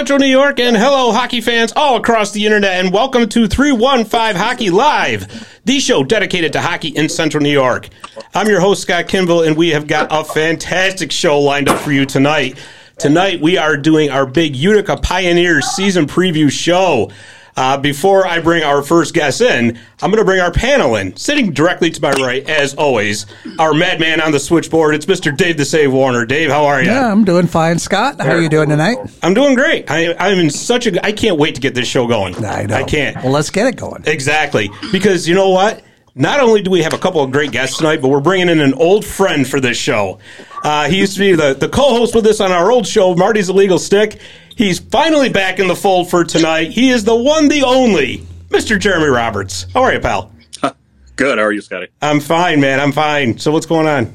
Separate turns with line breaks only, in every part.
Central New York, and hello, hockey fans all across the internet, and welcome to 315 Hockey Live, the show dedicated to hockey in Central New York. I'm your host, Scott Kimball, and we have got a fantastic show lined up for you tonight. Tonight, we are doing our big Utica Pioneers season preview show. Uh, before I bring our first guest in, I'm going to bring our panel in. Sitting directly to my right, as always, our madman on the switchboard. It's Mr. Dave the Save Warner. Dave, how are you?
Yeah, I'm doing fine, Scott. How are you doing tonight?
I'm doing great. I, I'm in such a. I can't wait to get this show going.
I know.
I can't.
Well, let's get it going.
Exactly. Because you know what? Not only do we have a couple of great guests tonight, but we're bringing in an old friend for this show. Uh, he used to be the, the co host with us on our old show, Marty's Illegal Stick. He's finally back in the fold for tonight. He is the one, the only, Mr. Jeremy Roberts. How are you, pal?
Good. How are you, Scotty?
I'm fine, man. I'm fine. So, what's going on?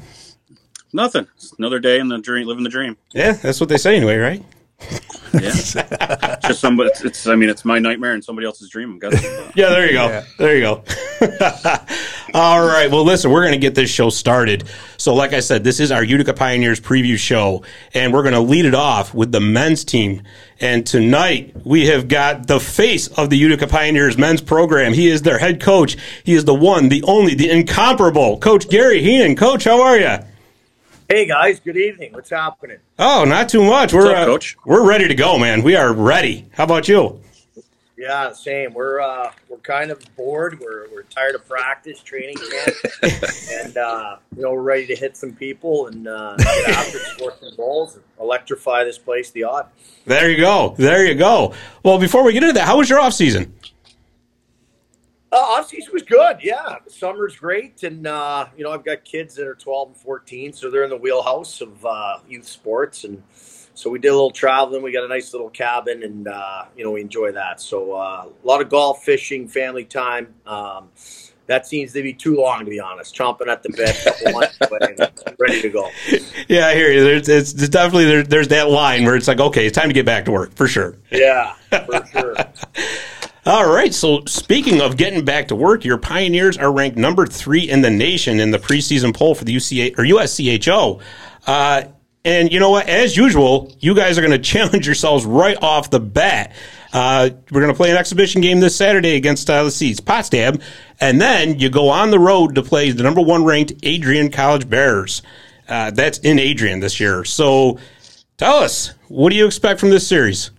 Nothing. It's another day in the dream, living the dream.
Yeah, that's what they say anyway, right?
Yeah. Just somebody. It's, it's. I mean, it's my nightmare and somebody else's dream. I'm guessing.
Yeah, there you go.
Yeah.
There you go. All right. Well, listen, we're going to get this show started. So, like I said, this is our Utica Pioneers preview show, and we're going to lead it off with the men's team. And tonight we have got the face of the Utica Pioneers men's program. He is their head coach. He is the one, the only, the incomparable Coach Gary Heenan. Coach, how are you?
Hey guys, good evening. What's happening?
Oh, not too much. We're
up,
uh,
Coach?
we're ready to go, man. We are ready. How about you?
Yeah, same. We're uh, we're kind of bored. We're we're tired of practice, training camp, and uh, you know we're ready to hit some people and uh, get after it, score some goals, and electrify this place. The odd.
There you go. There you go. Well, before we get into that, how was your off season?
Uh, off season was good. Yeah, the summer's great, and uh, you know I've got kids that are 12 and 14, so they're in the wheelhouse of uh, youth sports, and so we did a little traveling. We got a nice little cabin, and uh, you know we enjoy that. So uh, a lot of golf, fishing, family time. Um, that seems to be too long, to be honest. Chomping at the bit, ready to go.
Yeah, I hear you. There's, it's, it's definitely there, there's that line where it's like, okay, it's time to get back to work for sure.
Yeah, for sure.
All right. So speaking of getting back to work, your Pioneers are ranked number three in the nation in the preseason poll for the UCA or USCHO. Uh, and you know what? As usual, you guys are going to challenge yourselves right off the bat. Uh, we're going to play an exhibition game this Saturday against uh, let's Potsdam, and then you go on the road to play the number one ranked Adrian College Bears. Uh, that's in Adrian this year. So tell us, what do you expect from this series?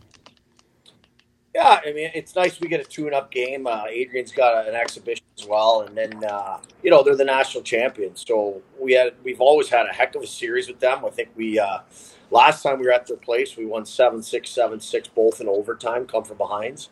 Yeah, I mean, it's nice we get a tune-up game. Uh, Adrian's got an exhibition as well, and then uh, you know they're the national champions. So we had we've always had a heck of a series with them. I think we uh, last time we were at their place, we won seven six seven six both in overtime, come from behinds.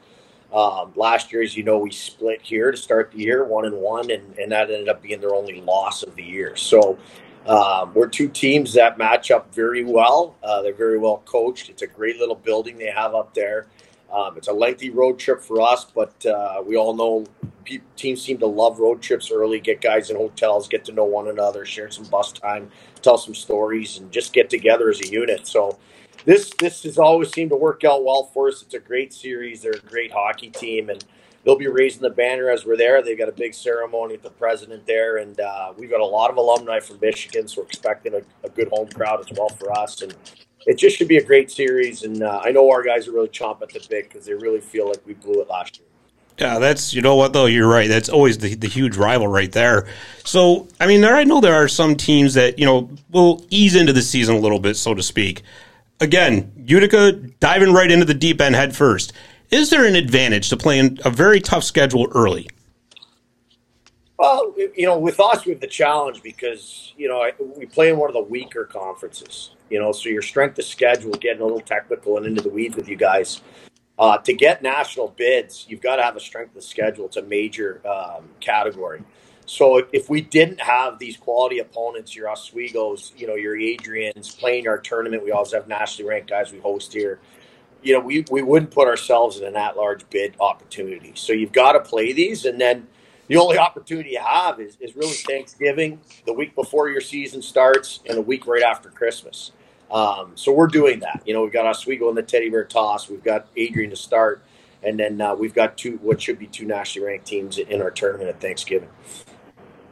Um, last year, as you know, we split here to start the year, one and one, and, and that ended up being their only loss of the year. So um, we're two teams that match up very well. Uh, they're very well coached. It's a great little building they have up there. Um, it's a lengthy road trip for us, but uh, we all know pe- teams seem to love road trips early. Get guys in hotels, get to know one another, share some bus time, tell some stories, and just get together as a unit. So this this has always seemed to work out well for us. It's a great series. They're a great hockey team, and they'll be raising the banner as we're there. They've got a big ceremony with the president there, and uh, we've got a lot of alumni from Michigan, so we're expecting a, a good home crowd as well for us. And it just should be a great series. And uh, I know our guys are really chomping at the bit because they really feel like we blew it last year.
Yeah, that's you know what though you're right. That's always the the huge rival right there. So I mean, there I know there are some teams that you know will ease into the season a little bit, so to speak. Again, Utica diving right into the deep end head first. Is there an advantage to playing a very tough schedule early?
Well, you know, with us, we have the challenge because you know we play in one of the weaker conferences. You know, so your strength of schedule, getting a little technical and into the weeds with you guys. Uh, to get national bids, you've got to have a strength of schedule. It's a major um, category. So if, if we didn't have these quality opponents, your Oswego's, you know, your Adrians playing our tournament, we always have nationally ranked guys we host here. You know, we, we wouldn't put ourselves in an at-large bid opportunity. So you've got to play these, and then the only opportunity you have is, is really Thanksgiving, the week before your season starts, and a week right after Christmas. Um, so we're doing that. You know, we've got Oswego in the Teddy Bear toss. We've got Adrian to start, and then uh, we've got two what should be two nationally ranked teams in our tournament at Thanksgiving.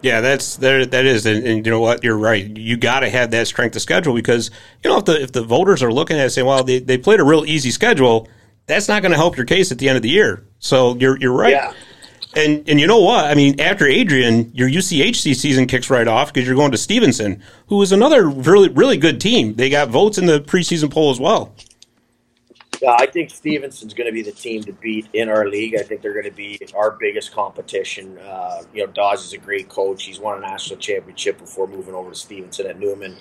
Yeah, that's there. That is, and, and you know what? You're right. You got to have that strength of schedule because you know if the if the voters are looking at it saying, well, they, they played a real easy schedule, that's not going to help your case at the end of the year. So you're you're right.
Yeah.
And and you know what? I mean, after Adrian, your UCHC season kicks right off because you're going to Stevenson, who is another really really good team. They got votes in the preseason poll as well.
Yeah, I think Stevenson's going to be the team to beat in our league. I think they're going to be our biggest competition. Uh, you know, Dawes is a great coach. He's won a national championship before moving over to Stevenson at Newman,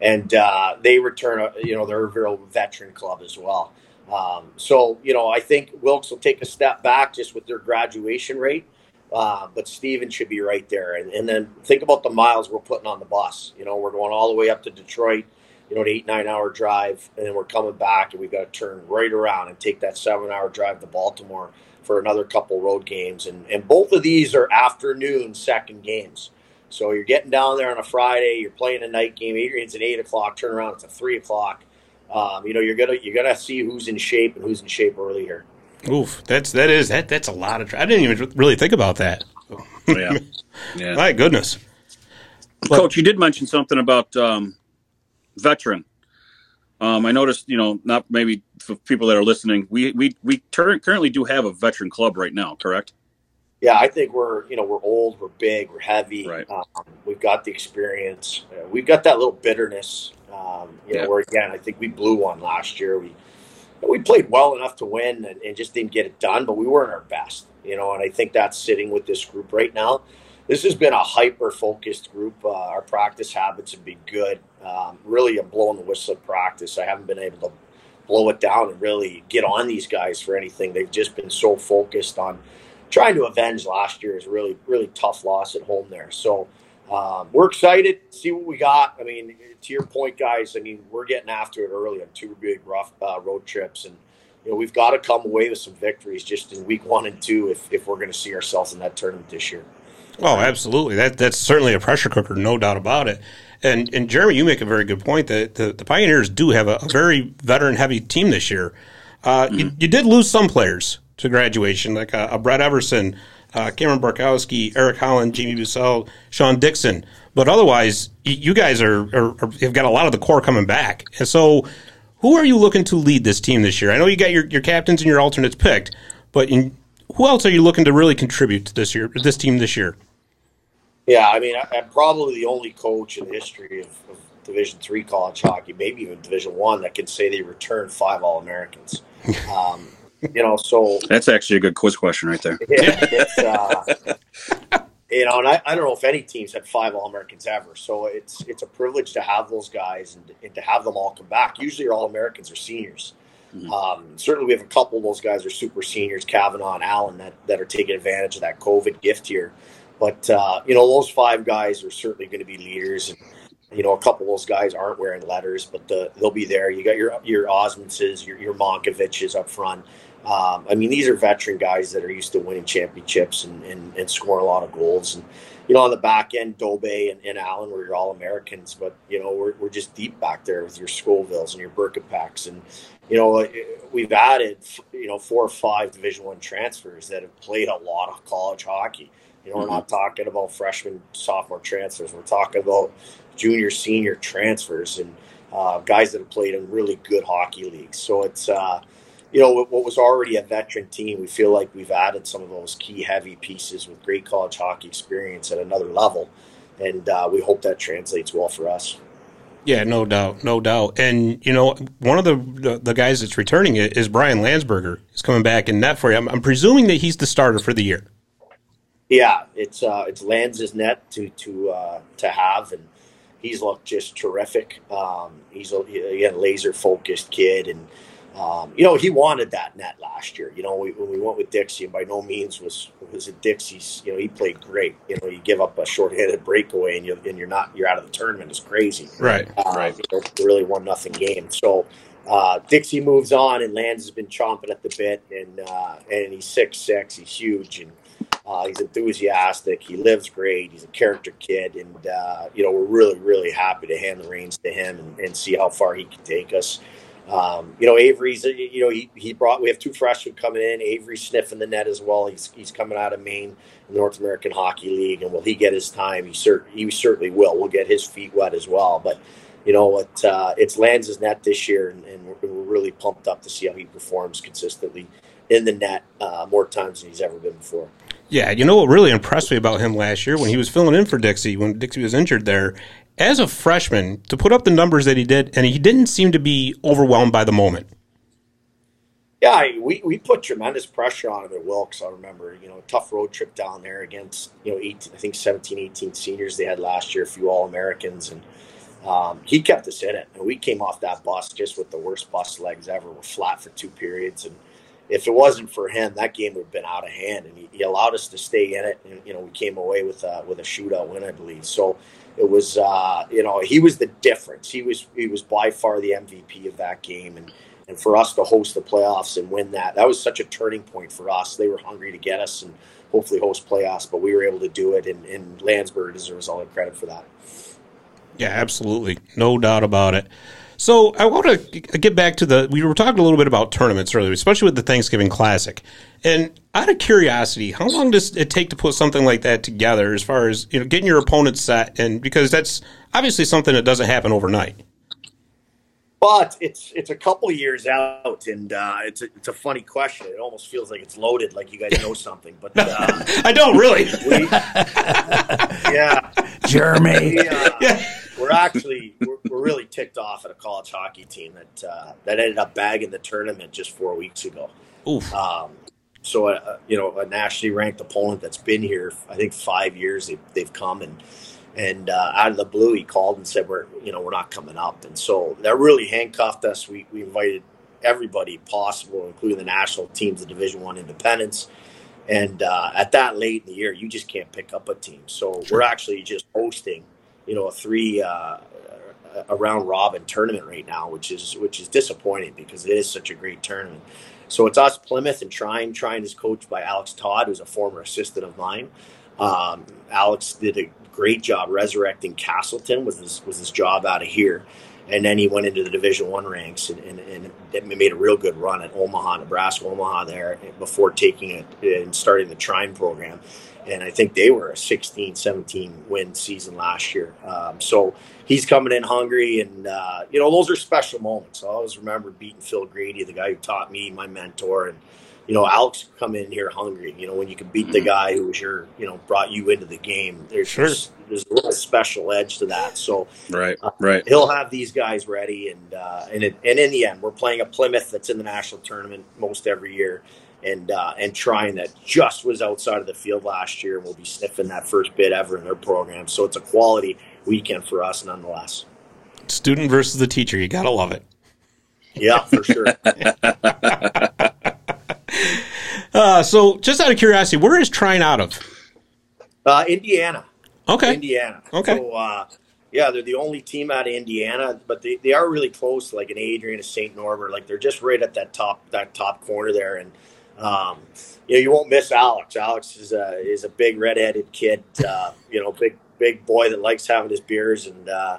and uh, they return. A, you know, they're a real veteran club as well. Um, so you know, I think Wilkes will take a step back just with their graduation rate. Uh, but Steven should be right there. And, and then think about the miles we're putting on the bus. You know, we're going all the way up to Detroit you know, an eight, nine hour drive, and then we're coming back and we've got to turn right around and take that seven hour drive to Baltimore for another couple road games. And, and both of these are afternoon second games. So you're getting down there on a Friday, you're playing a night game. Adrian's at eight o'clock, turn around, it's a three o'clock. Um, you know, you're gonna you're gonna see who's in shape and who's in shape early here.
Oof, that's that is that that's a lot of. I didn't even really think about that.
Oh, yeah, yeah.
My goodness,
Coach, you did mention something about um, veteran. Um, I noticed, you know, not maybe for people that are listening, we we we ter- currently do have a veteran club right now, correct?
Yeah, I think we're you know we're old, we're big, we're heavy.
Right.
Um, we've got the experience. Uh, we've got that little bitterness. Um, you
Yeah.
know, where again, I think we blew one last year. We we played well enough to win and, and just didn't get it done, but we weren't our best. You know, and I think that's sitting with this group right now. This has been a hyper focused group. Uh, our practice habits have been good. Um, really, I'm blowing the whistle at practice. I haven't been able to blow it down and really get on these guys for anything. They've just been so focused on trying to avenge last year's really, really tough loss at home there. So um, we're excited, to see what we got. I mean, to your point, guys, I mean, we're getting after it early on two big rough uh, road trips. And, you know, we've got to come away with some victories just in week one and two if, if we're going to see ourselves in that tournament this year.
Oh, absolutely. That that's certainly a pressure cooker, no doubt about it. And and Jeremy, you make a very good point that the, the Pioneers do have a, a very veteran heavy team this year. Uh, you, you did lose some players to graduation, like a, a Brett Everson, uh, Cameron Barkowski, Eric Holland, Jamie Bussell, Sean Dixon. But otherwise, you guys are, are, are have got a lot of the core coming back. And so, who are you looking to lead this team this year? I know you got your, your captains and your alternates picked, but in, who else are you looking to really contribute to this year, this team this year?
Yeah, I mean, I, I'm probably the only coach in the history of, of Division three college hockey, maybe even Division one, that can say they returned five All Americans. Um, you know, so
That's actually a good quiz question right there.
uh, you know, and I, I don't know if any teams had five All Americans ever. So it's it's a privilege to have those guys and, and to have them all come back. Usually, your All Americans are seniors. Um, certainly, we have a couple of those guys are super seniors, Kavanaugh and Allen, that that are taking advantage of that COVID gift here. But uh, you know, those five guys are certainly going to be leaders, and you know, a couple of those guys aren't wearing letters, but the, they'll be there. You got your your Osmondses, your your Monkoviches up front. Um, I mean, these are veteran guys that are used to winning championships and, and, and scoring a lot of goals. And you know, on the back end, Dobe and, and Allen were your All Americans, but you know, we're, we're just deep back there with your Scovilles and your Birkenpacks, and you know, we've added you know four or five Division One transfers that have played a lot of college hockey. You know, we're not talking about freshman, sophomore transfers. We're talking about junior, senior transfers and uh, guys that have played in really good hockey leagues. So it's, uh, you know, what what was already a veteran team. We feel like we've added some of those key heavy pieces with great college hockey experience at another level. And uh, we hope that translates well for us.
Yeah, no doubt, no doubt. And you know, one of the the, guys that's returning it is Brian Landsberger. He's coming back in net for you. I'm, I'm presuming that he's the starter for the year.
Yeah, it's uh, it's Lanz's net to to uh, to have, and he's looked just terrific. Um, he's a again laser focused kid, and um, you know he wanted that net last year. You know we, when we went with Dixie, and by no means was was it Dixie's. You know he played great. You know you give up a shorthanded breakaway, and you and you're not you're out of the tournament. It's crazy.
Right.
Uh,
Right.
you know, really one nothing game. So uh, Dixie moves on, and Lands has been chomping at the bit, and uh, and he's six six. He's huge, and uh, he's enthusiastic. He lives great. He's a character kid, and uh, you know we're really really happy to hand the reins to him and, and see how far he can take us. Um, you know, Avery's, you know, he, he brought, we have two freshmen coming in. Avery sniffing the net as well. He's, he's coming out of Maine, North American Hockey League. And will he get his time? He, cert, he certainly will. We'll get his feet wet as well. But, you know what, uh, it's Lands' net this year, and, and we're, we're, really pumped up to see how he performs consistently in the net uh, more times than he's ever been before.
Yeah, you know what really impressed me about him last year when he was filling in for Dixie when Dixie was injured there as a freshman to put up the numbers that he did, and he didn't seem to be overwhelmed by the moment.
Yeah, we, we put tremendous pressure on him at Wilkes. I remember, you know, a tough road trip down there against, you know, 18, I think 17, 18 seniors they had last year, a few All Americans. And um, he kept us in it. And we came off that bus just with the worst bus legs ever. We're flat for two periods. And if it wasn't for him, that game would have been out of hand. And he, he allowed us to stay in it. And, you know, we came away with, uh, with a shootout win, I believe. So, it was uh, you know he was the difference. He was he was by far the MVP of that game, and and for us to host the playoffs and win that that was such a turning point for us. They were hungry to get us and hopefully host playoffs, but we were able to do it, and, and Landsberg deserves all the credit for that.
Yeah, absolutely, no doubt about it. So I want to get back to the. We were talking a little bit about tournaments earlier, especially with the Thanksgiving Classic. And out of curiosity, how long does it take to put something like that together? As far as you know, getting your opponent set, and because that's obviously something that doesn't happen overnight.
But it's it's a couple years out, and uh, it's a, it's a funny question. It almost feels like it's loaded, like you guys know something. But uh,
I don't really.
We, yeah,
Jeremy.
We, uh, yeah we're actually we're, we're, really ticked off at a college hockey team that uh, that ended up bagging the tournament just four weeks ago. Um, so uh, you know a nationally ranked opponent that's been here I think five years they've, they've come and and uh, out of the blue he called and said we're you know we're not coming up and so that really handcuffed us. We we invited everybody possible, including the national teams, the Division One independents. And uh, at that late in the year, you just can't pick up a team. So sure. we're actually just hosting you know a three uh, a round robin tournament right now, which is which is disappointing because it is such a great tournament. So it's us, Plymouth, and Trine. Trine is coached by Alex Todd, who's a former assistant of mine. Um, Alex did a great job resurrecting Castleton was his was his job out of here, and then he went into the Division One ranks and, and, and, made a real good run at Omaha, Nebraska, Omaha there before taking it and starting the Trine program and I think they were a 16, 17 win season last year. Um, so he's coming in hungry, and uh, you know those are special moments. I always remember beating Phil Grady, the guy who taught me, my mentor, and you know Alex come in here hungry. You know when you can beat mm-hmm. the guy who was your, you know, brought you into the game. There's sure. just, there's a little special edge to that. So
right, uh, right,
he'll have these guys ready, and uh, and it, and in the end, we're playing a Plymouth that's in the national tournament most every year and uh, and Trine that just was outside of the field last year and will be sniffing that first bid ever in their program. So it's a quality weekend for us nonetheless.
Student versus the teacher, you gotta love it.
Yeah, for sure.
uh, so, just out of curiosity, where is Trine out of?
Uh, Indiana.
Okay.
Indiana.
Okay.
So, uh, yeah, they're the only team out of Indiana, but they, they are really close, like an Adrian, a St. Norbert. Like they're just right at that top that top corner there, and um, you know, you won't miss Alex. Alex is a is a big redheaded kid. Uh, you know, big big boy that likes having his beers, and uh,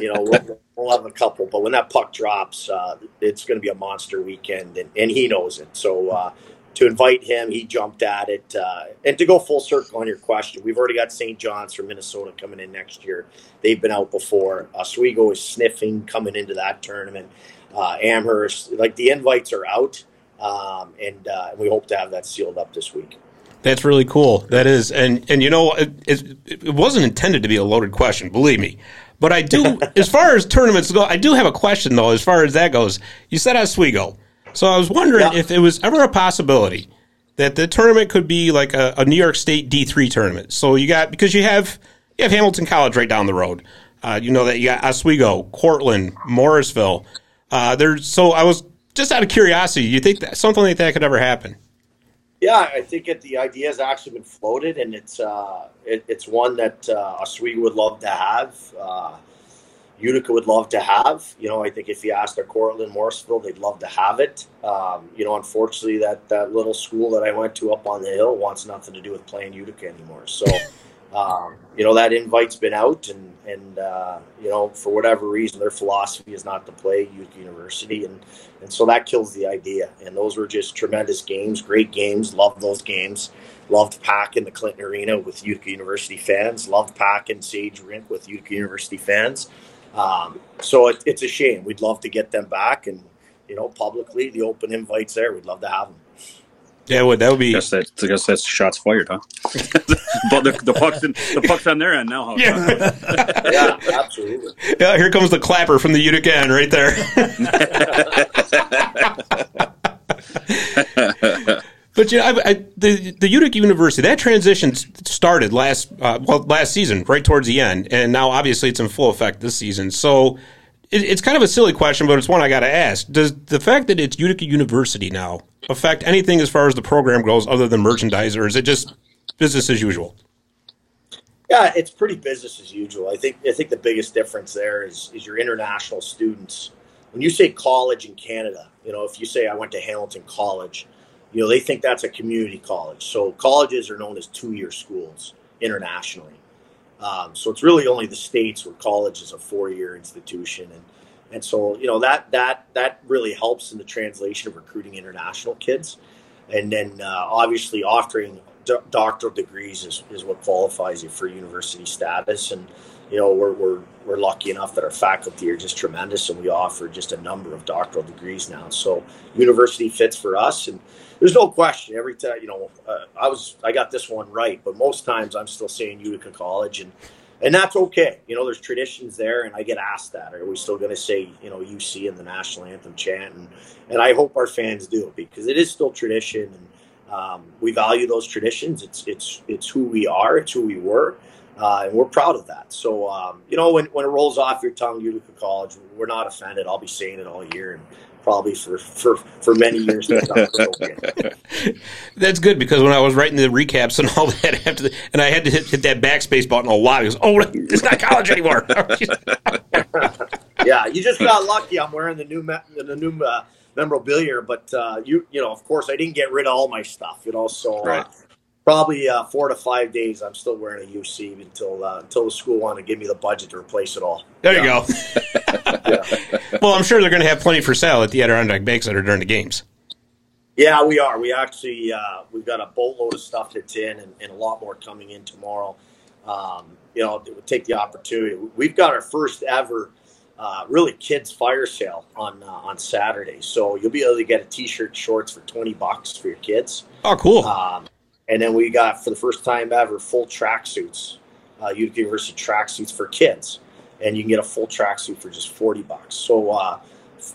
you know, we'll, we'll, have a couple. But when that puck drops, uh, it's going to be a monster weekend, and, and he knows it. So uh, to invite him, he jumped at it. Uh, and to go full circle on your question, we've already got St. John's from Minnesota coming in next year. They've been out before. Oswego is sniffing coming into that tournament. Uh, Amherst, like the invites are out um, and uh, we hope to have that sealed up this week.
That's really cool. That is, and and you know, it, it, it wasn't intended to be a loaded question, believe me. But I do, as far as tournaments go, I do have a question though. As far as that goes, you said Oswego, so I was wondering yeah. if it was ever a possibility that the tournament could be like a, a New York State D three tournament. So you got because you have you have Hamilton College right down the road. Uh, you know that you got Oswego, Cortland, Morrisville. Uh, there's so I was just out of curiosity, you think that something like that could ever happen?
Yeah, I think it, the idea has actually been floated, and it's uh, it, it's one that uh, Oswego would love to have. Uh, Utica would love to have. You know, I think if you asked our Cortland, Morrisville, they'd love to have it. Um, you know, unfortunately, that, that little school that I went to up on the hill wants nothing to do with playing Utica anymore. So um, you know that invite's been out, and and uh, you know for whatever reason their philosophy is not to play Utica University, and and so that kills the idea. And those were just tremendous games, great games. Loved those games. Loved packing the Clinton Arena with Utica University fans. Loved pack packing Sage Rink with Utica University fans. Um, so it, it's a shame. We'd love to get them back, and you know publicly the open invites there. We'd love to have them.
Yeah, well, that would be.
I guess, that, I guess that's shots fired, huh? but the, the puck's in, the puck's on their end now. Huh?
Yeah.
Yeah, absolutely.
yeah, here comes the clapper from the Utica end right there. But you know, I, I, the the Utica University that transition started last uh, well last season, right towards the end, and now obviously it's in full effect this season. So it, it's kind of a silly question, but it's one I got to ask: Does the fact that it's Utica University now affect anything as far as the program goes, other than merchandise, or is it just business as usual?
Yeah, it's pretty business as usual. I think I think the biggest difference there is is your international students. When you say college in Canada, you know, if you say I went to Hamilton College you know, they think that's a community college. So colleges are known as two-year schools internationally. Um, so it's really only the states where college is a four-year institution, and and so you know that that that really helps in the translation of recruiting international kids, and then uh, obviously offering do- doctoral degrees is, is what qualifies you for university status, and you know we're, we're we're lucky enough that our faculty are just tremendous, and we offer just a number of doctoral degrees now. So university fits for us, and there's no question. Every time, you know, uh, I was I got this one right, but most times I'm still saying Utica College, and and that's okay. You know, there's traditions there, and I get asked that. Are we still going to say you know UC in the national anthem chant? And and I hope our fans do because it is still tradition, and um, we value those traditions. It's it's it's who we are. It's who we were. Uh, and we're proud of that. So, um, you know, when, when it rolls off your tongue, Utica College, we're not offended. I'll be saying it all year. And probably for for, for many years.
That's good because when I was writing the recaps and all that, after the, and I had to hit, hit that backspace button a lot. Because oh, it's not college anymore.
yeah, you just got lucky. I'm wearing the new the new uh, memorabilia, but uh, you you know, of course, I didn't get rid of all my stuff. You know, so. Uh. Probably uh, four to five days. I'm still wearing a UC until uh, until the school wanted to give me the budget to replace it all.
There yeah. you go. yeah. Well, I'm sure they're going to have plenty for sale at the Adirondack Bank Center during the games.
Yeah, we are. We actually uh, we've got a boatload of stuff that's in, and, and a lot more coming in tomorrow. Um, you know, take the opportunity. We've got our first ever, uh, really kids fire sale on uh, on Saturday. So you'll be able to get a T-shirt, shorts for twenty bucks for your kids.
Oh, cool. Um,
and then we got for the first time ever full tracksuits, uh, Utica University tracksuits for kids, and you can get a full tracksuit for just forty bucks. So uh,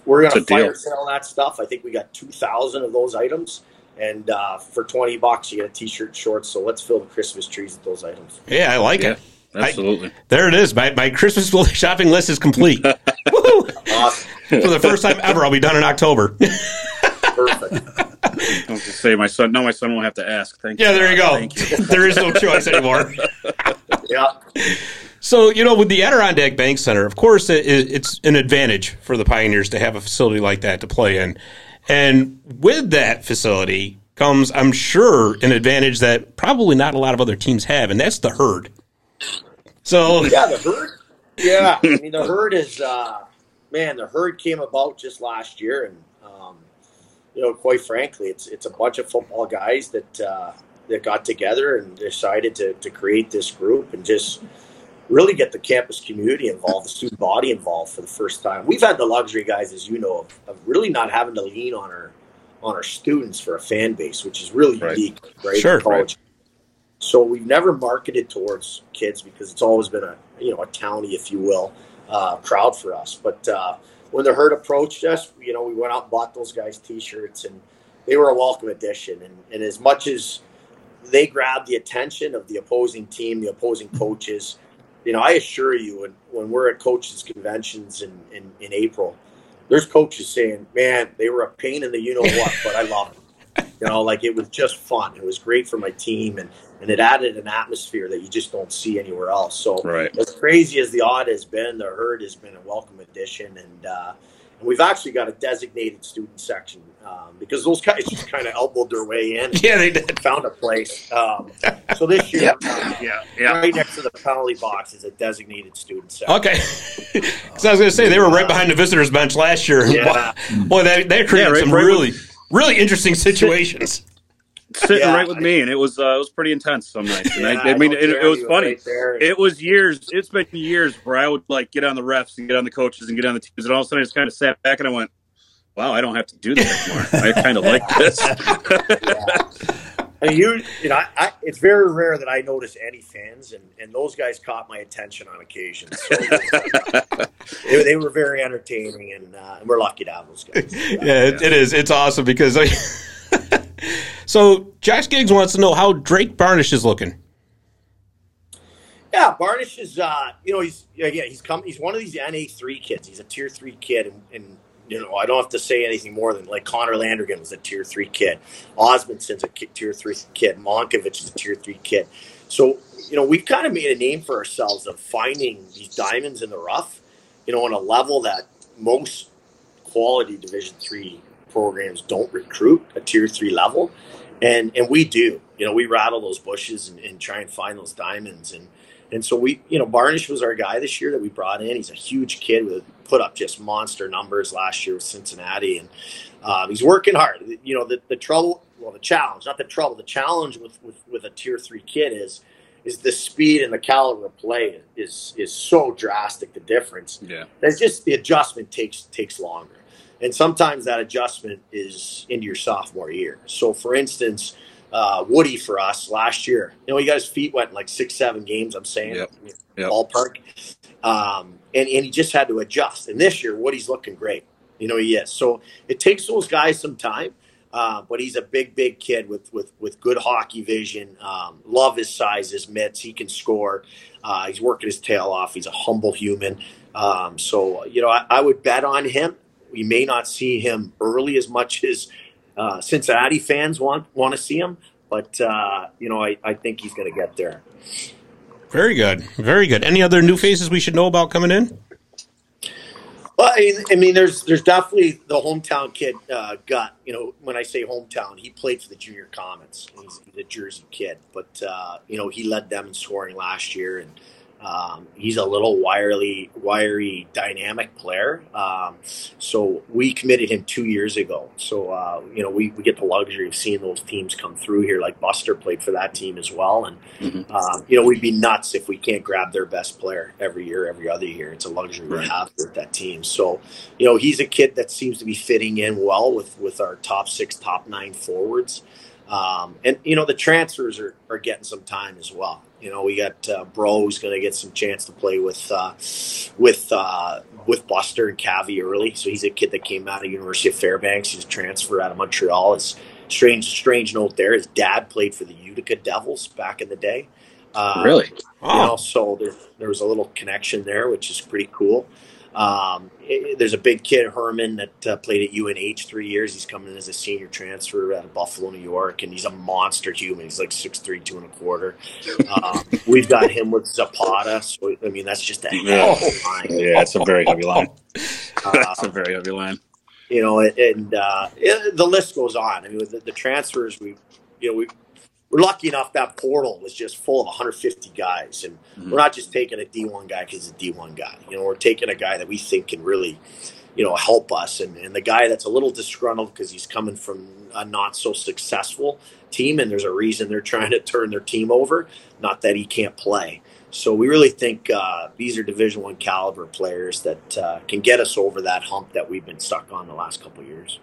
we're gonna fire sale that stuff. I think we got two thousand of those items. And uh, for twenty bucks, you get a T-shirt, shorts. So let's fill the Christmas trees with those items.
Yeah, I like yeah. it.
Absolutely. I,
there it is. My, my Christmas shopping list is complete. awesome. For the first time ever, I'll be done in October.
Perfect.
I was to say my son. No, my son won't have to ask. Thank
yeah,
you.
Yeah, there you go. Thank you. there is no choice anymore.
yeah.
So you know, with the Adirondack Bank Center, of course, it, it's an advantage for the Pioneers to have a facility like that to play in, and with that facility comes, I'm sure, an advantage that probably not a lot of other teams have, and that's the herd. So
yeah, the herd. Yeah, I mean the herd is uh, man. The herd came about just last year, and you know, quite frankly, it's it's a bunch of football guys that uh, that got together and decided to to create this group and just really get the campus community involved, the student body involved for the first time. We've had the luxury, guys, as you know, of, of really not having to lean on our on our students for a fan base, which is really right. unique, right?
Sure, right.
So we've never marketed towards kids because it's always been a you know a townie, if you will, uh, crowd for us. But uh, when the herd approached us, you know, we went out and bought those guys T-shirts, and they were a welcome addition. And, and as much as they grabbed the attention of the opposing team, the opposing coaches, you know, I assure you, when, when we're at coaches' conventions in, in, in April, there's coaches saying, "Man, they were a pain in the you know what, but I love them." You know, like it was just fun. It was great for my team, and and it added an atmosphere that you just don't see anywhere else. So,
right.
as crazy as the odd has been, the herd has been a welcome addition, and uh, And we've actually got a designated student section um, because those guys just kind of elbowed their way in.
Yeah, they did.
Found a place. Um, so this year, uh,
Yeah, yeah.
right next to the penalty box is a designated student section.
Okay. Because I was going to say they were right behind the visitors bench last year.
Yeah.
Boy, that that created
Yeah, right-
some
right
really really interesting situations.
Sitting
Yeah.
right with me, and it was uh, it was pretty intense some nights. And
Yeah,
I, I mean, it, it was funny.
right.
It was years. It's been years where I would like get on the refs and get on the coaches and get on the teams, and all of a sudden I just kind of sat back and I went, "Wow, I don't have to do this anymore. I kind of like this."
And you, you know, I, I, it's very rare that I notice any fans, and, and those guys caught my attention on occasion. So they, they were very entertaining, and, uh, we're lucky to have those guys.
Yeah, it, it is. It's awesome because. I, so Josh Giggs wants to know how Drake Barnish is looking.
Yeah, Barnish is, uh, you know, he's yeah, he's come. He's one of these NA three kids. He's a tier three kid, and, and you know, I don't have to say anything more than like Connor Landrigan was a tier three kid, Osmondson's a tier three kid, Monkovich is a tier three kid. So you know, we've kind of made a name for ourselves of finding these diamonds in the rough, you know, on a level that most quality Division three programs don't recruit a tier three level, and and we do. You know, we rattle those bushes and, and try and find those diamonds and. And so we, you know, Barnish was our guy this year that we brought in. He's a huge kid with put up just monster numbers last year with Cincinnati, and um, he's working hard. You know, the, the trouble, well, the challenge, not the trouble, the challenge with, with, with a tier three kid is is the speed and the caliber of play is is so drastic. The difference.
yeah,
There's just the adjustment takes takes longer, and sometimes that adjustment is into your sophomore year. So, for instance, uh, Woody for us last year, you know, he got his feet wet in like six, seven games. I'm saying,
Yep. Yep.
ballpark, um, and and he just had to adjust. And this year, Woody's looking great. You know, he is. So it takes those guys some time. Uh, but he's a big, big kid with with with good hockey vision. Um, love his size, his mitts. He can score. Uh, he's working his tail off. He's a humble human. Um, so you know, I, I would bet on him. We may not see him early as much as uh, Cincinnati fans want want to see him, but uh, you know, I, I think he's going to get there.
Very good. Very good. Any other new faces we should know about coming in?
Well, I mean, there's there's definitely the hometown kid uh, gut. You know, when I say hometown, he played for the junior Comets. He's, a Jersey kid, but uh, you know, he led them in scoring last year, and um, he's a little wirely, wiry, dynamic player. Um, so we committed him two years ago. So uh, you know, we, we get the luxury of seeing those teams come through here. Like Buster played for that team as well, and
Mhm.
um, you know, we'd be nuts if we can't grab their best player every year, every other year. It's a luxury
Right.
we have with that team. So, you know, he's a kid that seems to be fitting in well with with our top six, top nine forwards. Um, and you know, the transfers are, are getting some time as well. You know, we got uh, Bro who's going to get some chance to play with uh, with uh, with Buster and Cavi early. So he's a kid that came out of University of Fairbanks. He's a transfer out of Montreal. It's strange, strange note there. His dad played for the Utica Devils back in the day. Uh,
really.
you know, so there, there was a little connection there, which is pretty cool. Um, it- there's a big kid, Herman, that uh, played at UNH three years. He's coming in as a senior transfer out of Buffalo, New York, and he's a monster human. He's like six three, two and a quarter. Um, we've got him with Zapata. So, I mean, that's just a of line.
Yeah, it's a very heavy line.
Uh,
That's a very heavy line.
you know, and uh, it, the list goes on. I mean, with the, the transfers, we, you know, we we're lucky enough that portal was just full of 150 guys, and
Mhm.
we're not just taking a D1 guy because he's a D1 guy. You know, we're taking a guy that we think can really, you know, help us, and, and the guy that's a little disgruntled because he's coming from a not so successful team, and there's a reason they're trying to turn their team over. Not that he can't play. So we really think uh, these are Division One caliber players that uh, can get us over that hump that we've been stuck on the last couple of years.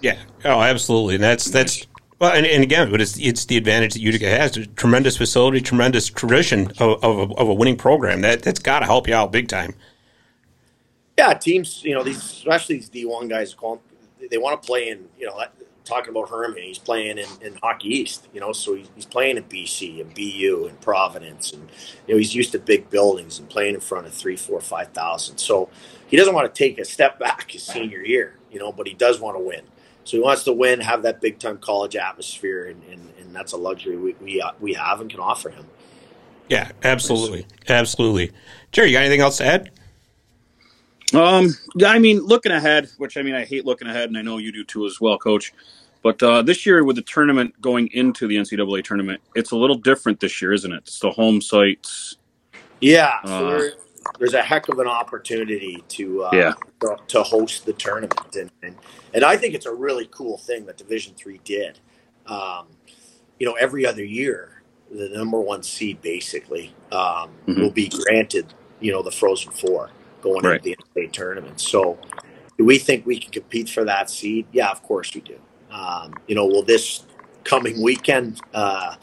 Yeah. Oh, absolutely. And that's that's well, and, and again, but it's it's the advantage that Utica has: tremendous facility, tremendous tradition of, of, a, of a winning program. That that's got to help you out big time.
Yeah, teams, you know, these especially these D one guys, call- they want to play in, you know, talking about Herman, he's playing in, in Hockey East, you know, so he's, playing in BC and BU and Providence, and you know, he's used to big buildings and playing in front of three, four, five thousand. So he doesn't want to take a step back his senior year, you know, but he does want to win. So he wants to win, have that big time college atmosphere, and, and, and that's a luxury we we, uh, we have and can offer him.
Yeah, absolutely, absolutely. Jerry, you got anything else to add?
Um, I mean, looking ahead, which I mean, I hate looking ahead, and I know you do too as well, Coach. But uh, this year, with the tournament going into the NCAA tournament, it's a little different this year, isn't it? It's the home sites.
Yeah,
Uh,
there, there's a heck of an opportunity to uh,
Yeah.
to, to host the tournament, and, and and I think it's a really cool thing that Division Three did. Um, you know, every other year, the number one seed basically um,
Mhm.
will be granted, you know, the Frozen Four going
Right.
into the NCAA tournament. So, do we think we can compete for that seed? Yeah, of course we do. Um, you know, will this coming weekend uh,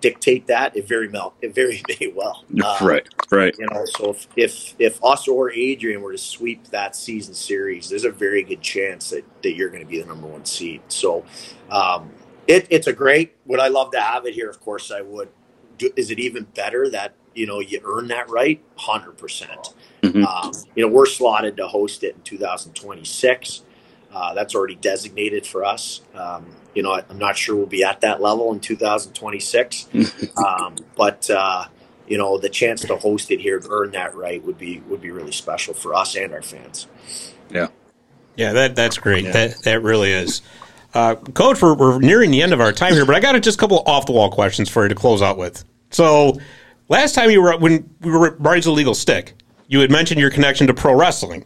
dictate that? It very well, it very may well. Um,
right, right.
you know, so if, if if us or Adrian were to sweep that season series, there's a very good chance that, that you're going to be the number one seed. So, um, it, it's a great. Would I love to have it here? Of course, I would. Do, is it even better that you know you earn that right? Hundred percent.
Mhm.
Um, you know, we're slotted to host it in 2026. Uh, that's already designated for us. Um, you know, I, I'm not sure we'll be at that level in 2026, um, but uh, you know, the chance to host it here, earn that right, would be would be really special for us and our fans.
Yeah, yeah, that that's great.
Yeah.
That that really is. Uh, Coach, we're, we're nearing the end of our time here, but I got a, just a couple off the wall questions for you to close out with. So, last time you were when we were at Brian's Illegal Stick, you had mentioned your connection to pro wrestling.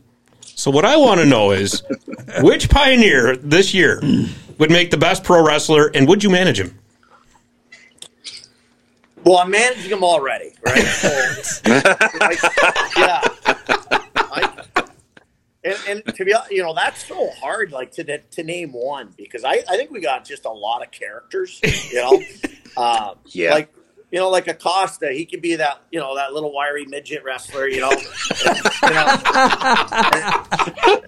So, what I want to know is which pioneer this year would make the best pro wrestler, and would you manage him?
Well, I'm managing them already, right? So, like, yeah. I, and, and to be honest, you know, that's so hard, like to to name one because I, I think we got just a lot of characters, you know. Uh,
Yeah.
Like you know, like Acosta, he could be that you know that little wiry midget wrestler, you know. you know.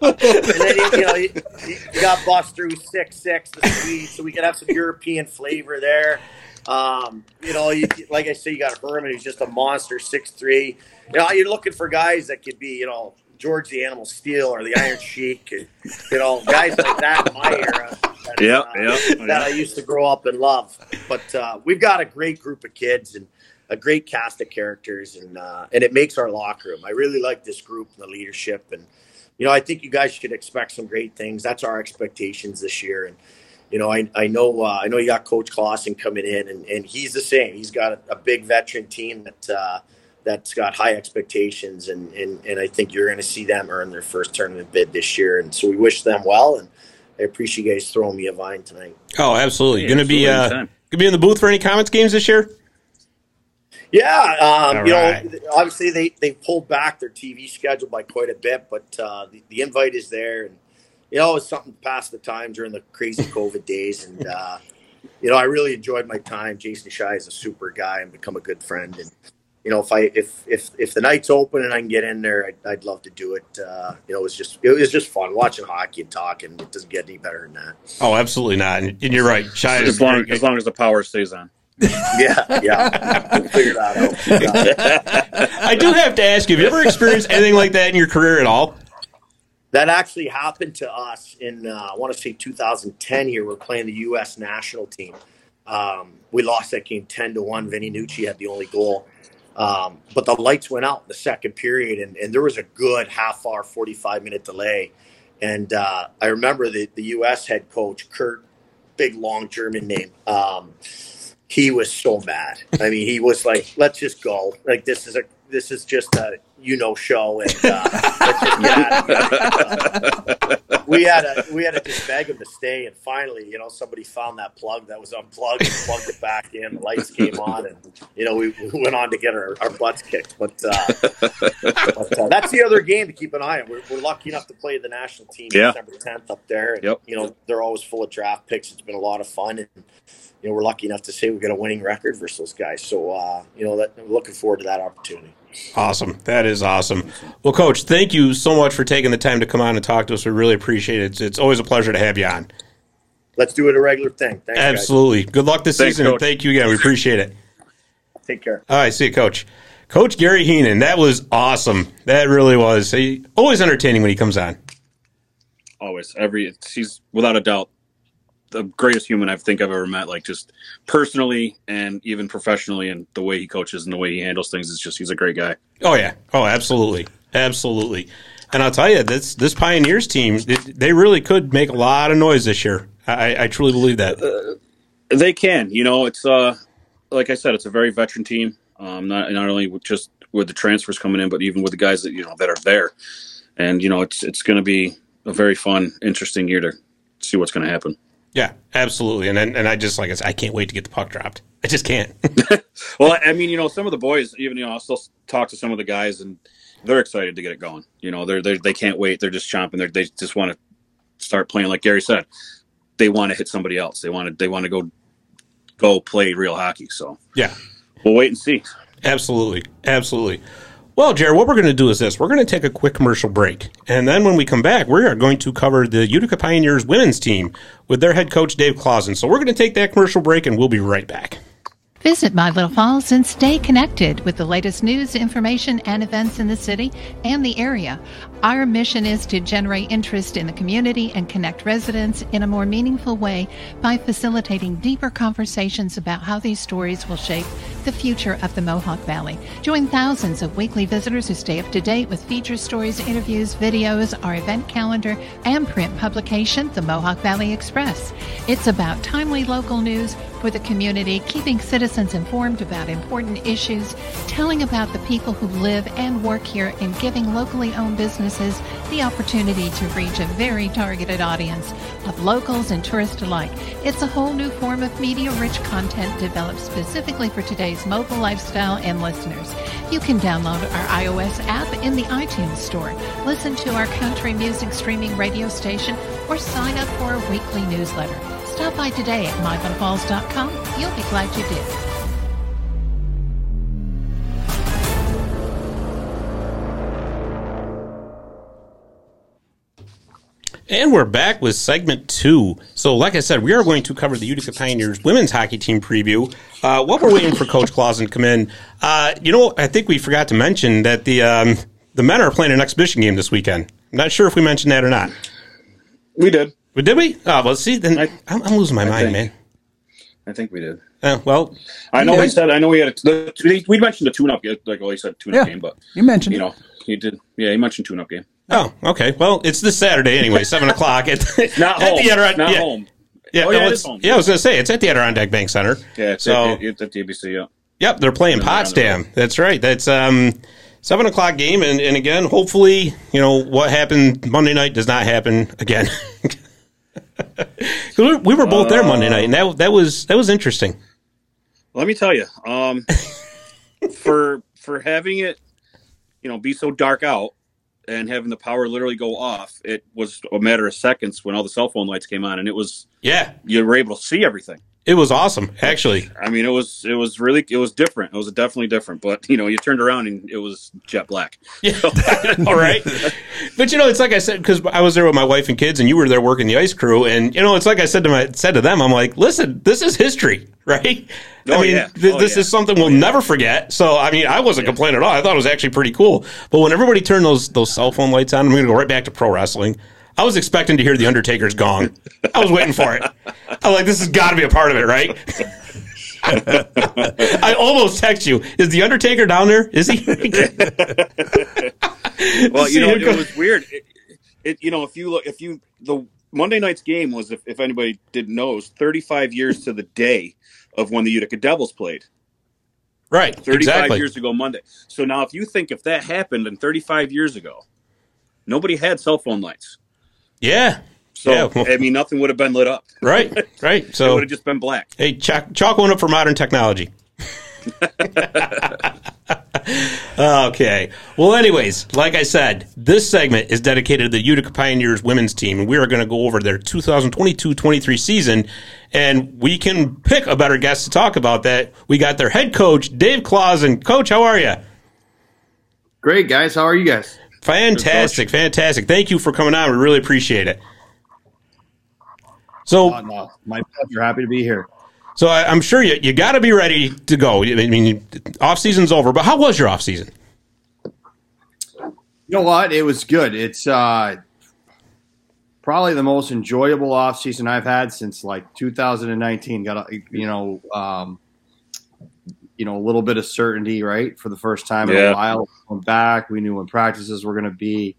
and then you, know got Buster who's six six, the Swede, so we could have some European flavor there. Um, you know, you, like I say, you got Herman who's just a monster, six three. You know, you're looking for guys that could be, you know, George the Animal Steele or the Iron Sheik, and, you know, guys like that in my era. that,
Yeah,
uh,
yeah,
That I used to grow up and love. But uh, we've got a great group of kids and a great cast of characters, and uh, and it makes our locker room. I really like this group and the leadership, and you know, I think you guys should expect some great things. That's our expectations this year, and you know, I, I know uh, I know you got Coach Clausen coming in, and, and he's the same. He's got a, a big veteran team that uh, that's got high expectations, and, and, and I think you're going to see them earn their first tournament bid this year. And so we wish them well, and I appreciate you guys throwing me a vine tonight.
Oh, absolutely.
Yeah,
going to be uh, going to be in the booth for any Comets games this year.
Yeah, um, you
right.
know, obviously they they pulled back their TV schedule by quite a bit, but uh, the, the invite is there, and you know, it's something to pass the time during the crazy COVID days, and uh, you know, I really enjoyed my time. Jason Shy is a super guy and become a good friend, and you know, if I if if if the night's open and I can get in there, I'd, I'd love to do it. Uh, you know, it was just it was just fun watching hockey and talking. It doesn't get any better than that.
Oh, absolutely not. And, and you're right. Shy
As long, as long as the power stays on.
Yeah, yeah, we'll figure that out.
I do have to ask you: Have you ever experienced anything like that in your career at all?
That actually happened to us in, uh, I want to say 2010 here. We're playing the U.S. national team. Um, we lost that game 10 to 1. Vinny Nucci had the only goal. Um, but the lights went out in the second period, and, and there was a good half hour, 45 minute delay. And uh, I remember the, the U.S. head coach, Kurt, big, long German name. Um, he was so mad. I mean, he was like, "Let's just go. Like this is a this is just a you know show, and uh, let's just get out of here." Uh, we had to we had to just beg him to stay, and finally, you know, somebody found that plug that was unplugged and plugged it back in. The lights came on, and you know, we, we went on to get our, our butts kicked. But, uh, but uh, that's the other game to keep an eye on. We're, we're lucky enough to play the national team
Yeah.
December 10th up there. And,
Yep.
You know, they're always full of draft picks. It's been a lot of fun, and you know, we're lucky enough to say we got a winning record versus those guys. So, uh, you know, that, I'm looking forward to that opportunity.
Awesome. That is awesome. Well, Coach, thank you so much for taking the time to come on and talk to us. We really appreciate it. It's, it's always a pleasure to have you on.
Let's do it a regular thing. Thanks,
Absolutely. Good luck this
Thanks,
season, and
Coach.
thank you again. We appreciate it.
Take care.
All right, see you, Coach. Coach Gary Heenan. That was awesome. That really was. He, always entertaining when he comes on.
Always, every he's without a doubt the greatest human I think I've ever met. Like just personally and even professionally, and the way he coaches and the way he handles things is just he's a great guy.
Oh yeah. Oh, absolutely. Absolutely. And I'll tell you, this this Pioneers team, they really could make a lot of noise this year. I, I truly believe that. Uh,
they can. You know, it's uh, like I said, it's a very veteran team. Um, not not only with just with the transfers coming in, but even with the guys that you know that are there. And you know, it's it's going to be a very fun, interesting year to see what's going to happen.
Yeah, absolutely. And and I just like I said, I can't wait to get the puck dropped. I just can't.
well, I mean, you know, some of the boys, even you know, I'll still talk to some of the guys, and they're excited to get it going. You know, they're, they're they can't wait. They're just chomping. They're, they just want to start playing. Like Gary said, they want to hit somebody else. They want to they want to go go play real hockey. So
yeah,
we'll wait and see.
Absolutely, absolutely. Well, Jared, what we're going to do is this. We're going to take a quick commercial break. And then when we come back, we are going to cover the Utica Pioneers women's team with their head coach, Dave Clausen. So we're going to take that commercial break and we'll be right back.
Visit My Little Falls and stay connected with the latest news, information, and events in the city and the area. Our mission is to generate interest in the community and connect residents in a more meaningful way by facilitating deeper conversations about how these stories will shape the future of the Mohawk Valley. Join thousands of weekly visitors who stay up to date with feature stories, interviews, videos, our event calendar, and print publication, the Mohawk Valley Express. It's about timely local news for the community, keeping citizens informed about important issues, telling about the people who live and work here, and giving locally owned businesses the opportunity to reach a very targeted audience of locals and tourists alike. It's a whole new form of media rich content developed specifically for today's mobile lifestyle and listeners. You can download our iOS app in the iTunes Store, listen to our country music streaming radio station, or sign up for a weekly newsletter. Stop by today at mylittlefalls.com. You'll be glad you did.
And we're back with segment two. So, like I said, we are going to cover the Utica Pioneers women's hockey team preview. Uh, while we're waiting for Coach Clausen to come in, uh, you know, I think we forgot to mention that the um, the men are playing an exhibition game this weekend. I'm not sure if we mentioned that or not.
We did.
But did we? Oh, well, see, then I, am losing my I mind, think, man.
I think we did.
Uh, well,
I know he said. I know we had. A, we mentioned the tune-up, like well, he said tune-up yeah, game, but
you mentioned,
you know, he did. Yeah, he mentioned tune-up game.
Oh, okay. Well, it's this Saturday anyway, seven o'clock at,
not at home, the Adirondack. Not
yeah.
home.
Yeah, oh, yeah, no, home. yeah, I was going to say it's at the Adirondack Bank Center.
Yeah, it's, so, at, it's at the ABC. Yeah.
Yep, they're playing Potsdam. That's right. That's um seven o'clock game, and, and again, hopefully, you know what happened Monday night does not happen again. we were both there Monday night, and that that was that was interesting.
Let me tell you, um, for for having it, you know, be so dark out and having the power literally go off, it was a matter of seconds when all the cell phone lights came on, and it was
yeah,
you were able to see everything.
It was awesome, actually.
I mean, it was it was really it was different. It was definitely different. But you know, you turned around and it was jet black.
Yeah, all right. but you know, it's like I said because I was there with my wife and kids, and you were there working the ice crew, and you know, it's like I said to my said to them, I'm like, listen, this is history, right?
Oh,
I mean,
yeah.
th-
oh,
this
yeah.
is something we'll oh, yeah. never forget. So, I mean, I wasn't complaining at all. I thought it was actually pretty cool. But when everybody turned those those cell phone lights on, I'm going to go right back to pro wrestling. I was expecting to hear the Undertaker's gong. I was waiting for it. I'm like, this has got to be a part of it, right? I almost text you. Is the Undertaker down there? Is he?
well, you know, it was weird. It, it, you know, if you look, if you the Monday night's game was, if, if anybody didn't know, it was 35 years to the day of when the Utica Devils played.
Right.
35
exactly.
years ago Monday. So now, if you think if that happened in 35 years ago, nobody had cell phone lights.
Yeah.
So
yeah.
I mean, nothing would have been lit up.
Right, right. So
it would have just been black.
Hey, chalk, chalk one up for modern technology. okay. Well, anyways, like I said, this segment is dedicated to the Utica Pioneers women's team, and we are going to go over their 2022-23 season. And we can pick a better guest to talk about that. We got their head coach, Dave Clausen. Coach, how are you?
Great, guys. How are you guys?
Fantastic, fantastic. Thank you for coming on. We really appreciate it. So,
oh, no, my pleasure. Happy to be here.
So I, am sure you you got to be ready to go. I mean, off season's over, but how was your off season?
You know what? It was good. It's uh, probably the most enjoyable off season I've had since like 2019. Got a, you know, um, you know, a little bit of certainty, right, for the first time in
yeah.
a while. Went back. We knew when practices were going to be.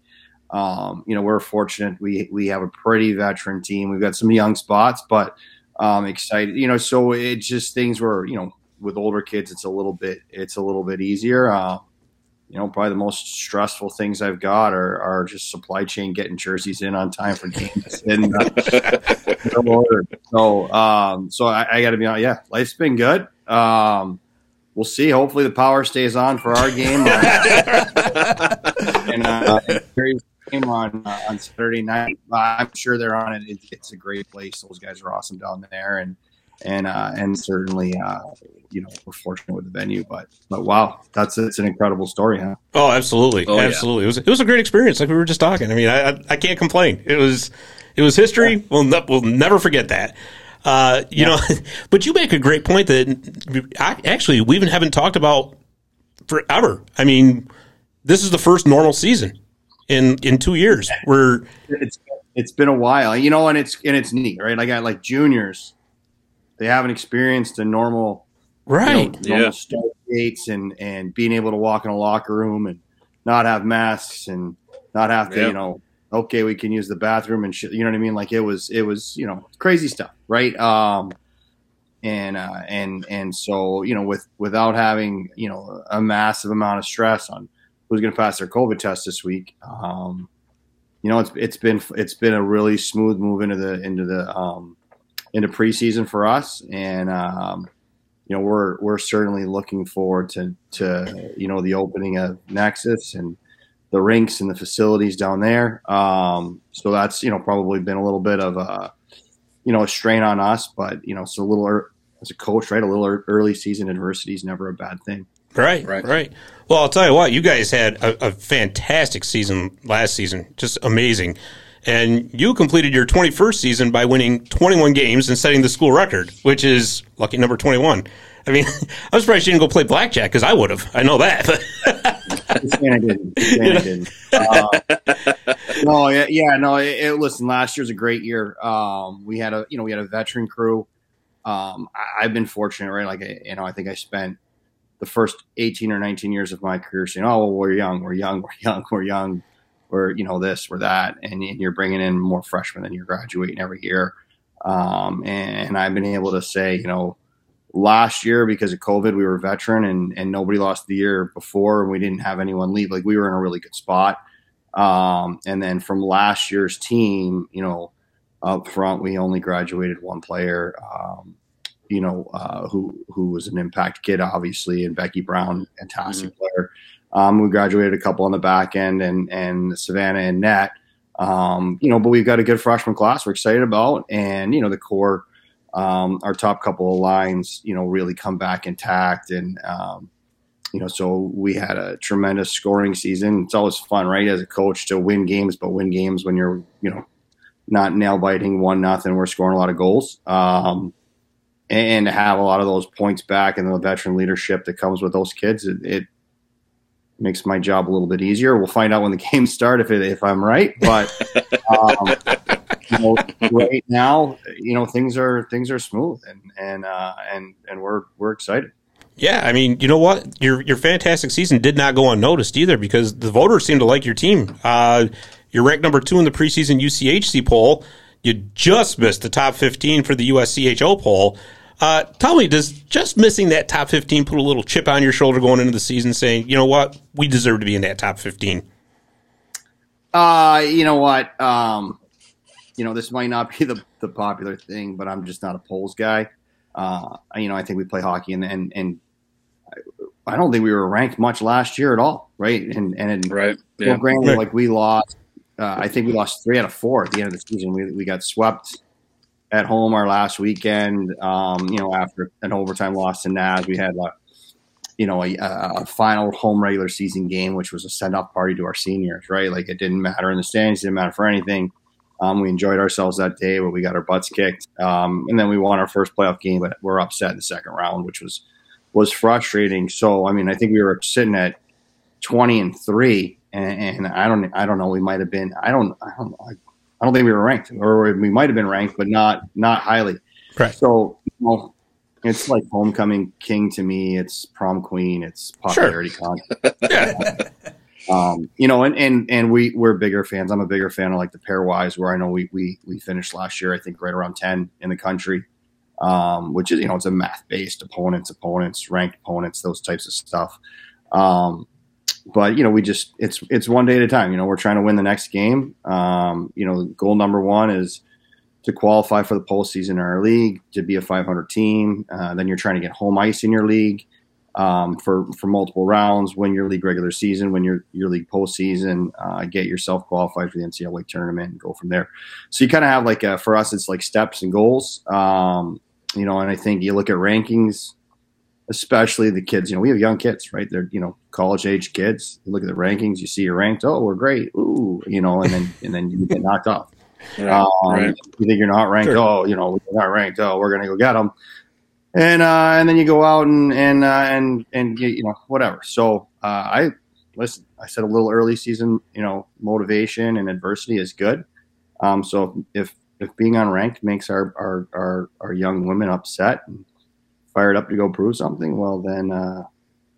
um, you know, we're fortunate. We we have a pretty veteran team. We've got some young spots, but um, excited. You know, so it's just things where you know with older kids, it's a little bit it's a little bit easier. Uh, you know, probably the most stressful things I've got are, are just supply chain getting jerseys in on time for games. and uh, so, um, so I, I got to be honest. Yeah, life's been good. Um, we'll see. Hopefully, the power stays on for our game. and uh, game on uh, on Saturday night. I'm sure they're on it. It's a great place. Those guys are awesome down there, and and uh, and certainly uh, you know we're fortunate with the venue. But but wow, that's it's an incredible story, huh?
Oh, absolutely, oh, absolutely. Yeah. It was it was a great experience, like we were just talking. I mean, I I, I can't complain. It was it was history. Yeah. We'll ne- we'll never forget that. Uh, you yeah. know, but you make a great point that I, actually we even haven't talked about forever. I mean, this is the first normal season in in two years. We're
it's it's been a while, you know, and it's and it's neat, right? I got like juniors, they haven't experienced a normal,
right?
You know, normal yeah. dates and and being able to walk in a locker room and not have masks and not have to, you know, okay, we can use the bathroom and shit. You know what I mean? Like it was it was you know crazy stuff, right? Um, and uh, and and so you know with without having you know a massive amount of stress on who's going to pass their COVID test this week. Um, you know, it's it's been it's been a really smooth move into the into the um, into preseason for us, and um, you know we're we're certainly looking forward to to you know the opening of Nexus and the rinks and the facilities down there. Um, so that's you know probably been a little bit of a you know a strain on us, but you know it's a little as a coach, right? A little early season adversity is never a bad thing.
Right, right, right. Well, I'll tell you what, you guys had a, a, fantastic season last season, just amazing. And you completed your 21st season by winning 21 games and setting the school record, which is lucky number 21. I mean, I'm surprised you didn't go play blackjack because I would have. I know that.
I didn't. I didn't. Uh, no, yeah, yeah no. It, it, listen, last year's a great year. Um, we had a, you know, we had a veteran crew. Um, I, have been fortunate, right? Like, you know, I think I spent the first 18 or 19 years of my career saying, oh, well, we're young, we're young, we're young, we're young, we're, you know, this, we're that. And you're bringing in more freshmen than you're graduating every year. Um, and I've been able to say, you know, last year because of COVID, we were veteran and, and nobody lost the year before and we didn't have anyone leave. Like we were in a really good spot. Um, and then from last year's team, you know, up front, we only graduated one player. Um, you know, uh, who who was an impact kid, obviously, and Becky Brown, fantastic mm-hmm. player. Um, we graduated a couple on the back end, and and Savannah and Net. Um, you know, but we've got a good freshman class we're excited about, and you know, the core, um, our top couple of lines, you know, really come back intact, and um, you know, so we had a tremendous scoring season. It's always fun, right, as a coach to win games, but win games when you're, you know, not nail biting one nothing. We're scoring a lot of goals. Um, and to have a lot of those points back and the veteran leadership that comes with those kids, it, it makes my job a little bit easier. We'll find out when the games start if it, if I'm right, but um, you know, right now, you know, things are things are smooth and and uh, and and we're we're excited.
Yeah, I mean, you know what? Your your fantastic season did not go unnoticed either because the voters seem to like your team. Uh, you're ranked number two in the preseason UCHC poll. You just missed the top 15 for the USCHO poll. Uh, tell me, does just missing that top 15 put a little chip on your shoulder going into the season saying, you know what, we deserve to be in that top 15?
Uh, you know what? Um, you know, this might not be the, the popular thing, but I'm just not a polls guy. Uh, you know, I think we play hockey and, and, and I don't think we were ranked much last year at all. Right. And, and,
right. Yeah.
Well, granted, right. like we lost, uh, I think we lost three out of four at the end of the season. We, we got swept at home our last weekend. Um, you know, after an overtime loss to Naz, we had a, you know, a, a, final home regular season game, which was a send off party to our seniors, right? Like it didn't matter in the stands, it didn't matter for anything. Um, we enjoyed ourselves that day, but we got our butts kicked. Um, and then we won our first playoff game, but we're upset in the second round, which was was frustrating. So, I mean, I think we were sitting at twenty and three, and, and I don't, I don't know. We might have been. I don't, I don't. I I don't think we were ranked, or we might have been ranked, but not not highly.
Right.
So, it's like homecoming king to me. It's prom queen. It's popularity sure.
contest.
um, you know, and, and, and we, we're bigger fans. I'm a bigger fan of like the pairwise where I know we, we, we finished last year, I think right around 10 in the country. Um, which is, you know, it's a math based opponents, opponents, ranked opponents, those types of stuff. Um, but you know, we just, it's, it's one day at a time, you know, we're trying to win the next game. Um, you know, goal number one is, to qualify for the postseason in our league, to be a 500 team. Uh, then you're trying to get home ice in your league um, for for multiple rounds, win your league regular season, win your your league postseason, uh, get yourself qualified for the NCAA tournament, and go from there. So you kind of have like a, for us, it's like steps and goals. Um, you know, and I think you look at rankings, especially the kids. You know, we have young kids, right? They're you know college age kids. You look at the rankings, you see you're ranked. Oh, we're great. Ooh, you know, and then and then you get knocked off. Right, um, right. You think you're not ranked? Sure. Oh, you know, we're not ranked. Oh, we're gonna go get them and uh, and then you go out and and uh, and and you, you know whatever. So uh, I listen. I said a little early season, you know, motivation and adversity is good. Um, so if if being unranked makes our our our, our young women upset and fired up to go prove something, well then uh,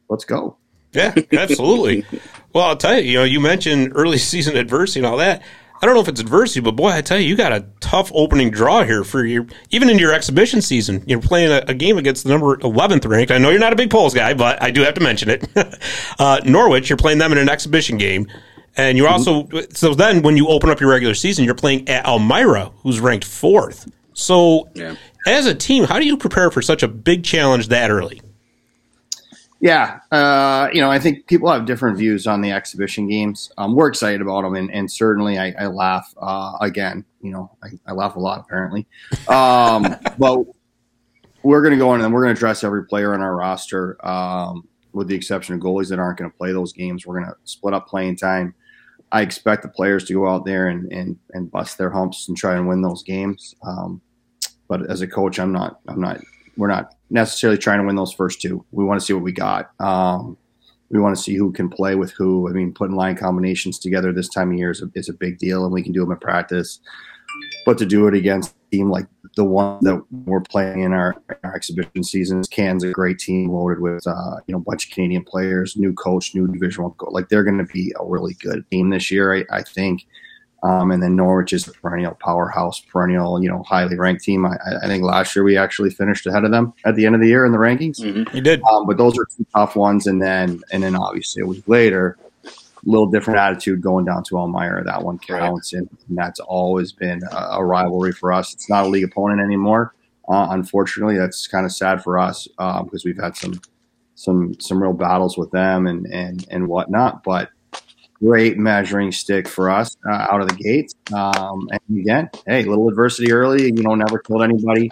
let's go.
Yeah, absolutely. well, I'll tell you, you know, you mentioned early season adversity and all that. I don't know if it's adversity, but boy, I tell you, you got a tough opening draw here for your even in your exhibition season. You're playing a, a game against the number 11th ranked. I know you're not a big polls guy, but I do have to mention it. uh, Norwich, you're playing them in an exhibition game. And you're mm-hmm. also, so then when you open up your regular season, you're playing at Elmira, who's ranked fourth. So yeah. as a team, how do you prepare for such a big challenge that early?
Yeah, uh, you know, I think people have different views on the exhibition games. Um, we're excited about them, and, and certainly I, I laugh uh, again. You know, I, I, laugh a lot apparently, um, but we're going to go in and we're going to address every player on our roster, um, with the exception of goalies that aren't going to play those games. We're going to split up playing time. I expect the players to go out there and, and, and bust their humps and try and win those games. Um, but as a coach, I'm not I'm not we're not necessarily trying to win those first two. We want to see what we got. Um, we want to see who can play with who. I mean, putting line combinations together this time of year is a, is a big deal, and we can do them in practice. But to do it against a team like the one that we're playing in our, our exhibition seasons, Can's a great team loaded with uh, you know a bunch of Canadian players, new coach, new division. Like they're going to be a really good team this year, I, I think. Um, and then Norwich is a perennial powerhouse, perennial, you know, highly ranked team. I, I, think last year we actually finished ahead of them at the end of the year in the rankings.
Mm-hmm. You did,
um, but those are two tough ones. And then, and then obviously a week later, a little different attitude going down to Elmira. That one counts, right. and, and, that's always been a, a, rivalry for us. It's not a league opponent anymore. Uh, unfortunately, that's kind of sad for us uh, because we've had some some some real battles with them and and and whatnot. But great measuring stick for us uh, out of the gates. Um, and again, hey, little adversity early, you know, never killed anybody.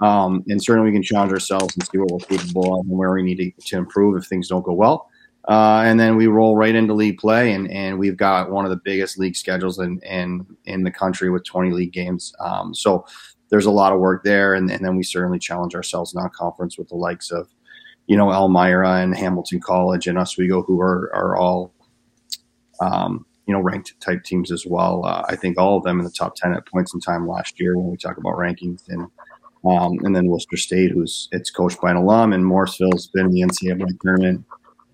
Um, and certainly we can challenge ourselves and see what we're capable of and where we need to, to improve if things don't go well. Uh, and then we roll right into league play, and, and we've got one of the biggest league schedules in in, in the country with 20 league games. Um, so there's a lot of work there, and, and then we certainly challenge ourselves non-conference with the likes of, you know, Elmira and Hamilton College and Oswego, who are are all um, you know, ranked type teams as well. Uh, I think all of them in the top 10 at points in time last year when we talk about rankings. And, um, and then Worcester State, who's it's coached by an alum, and Morrisville's been in the NCAA tournament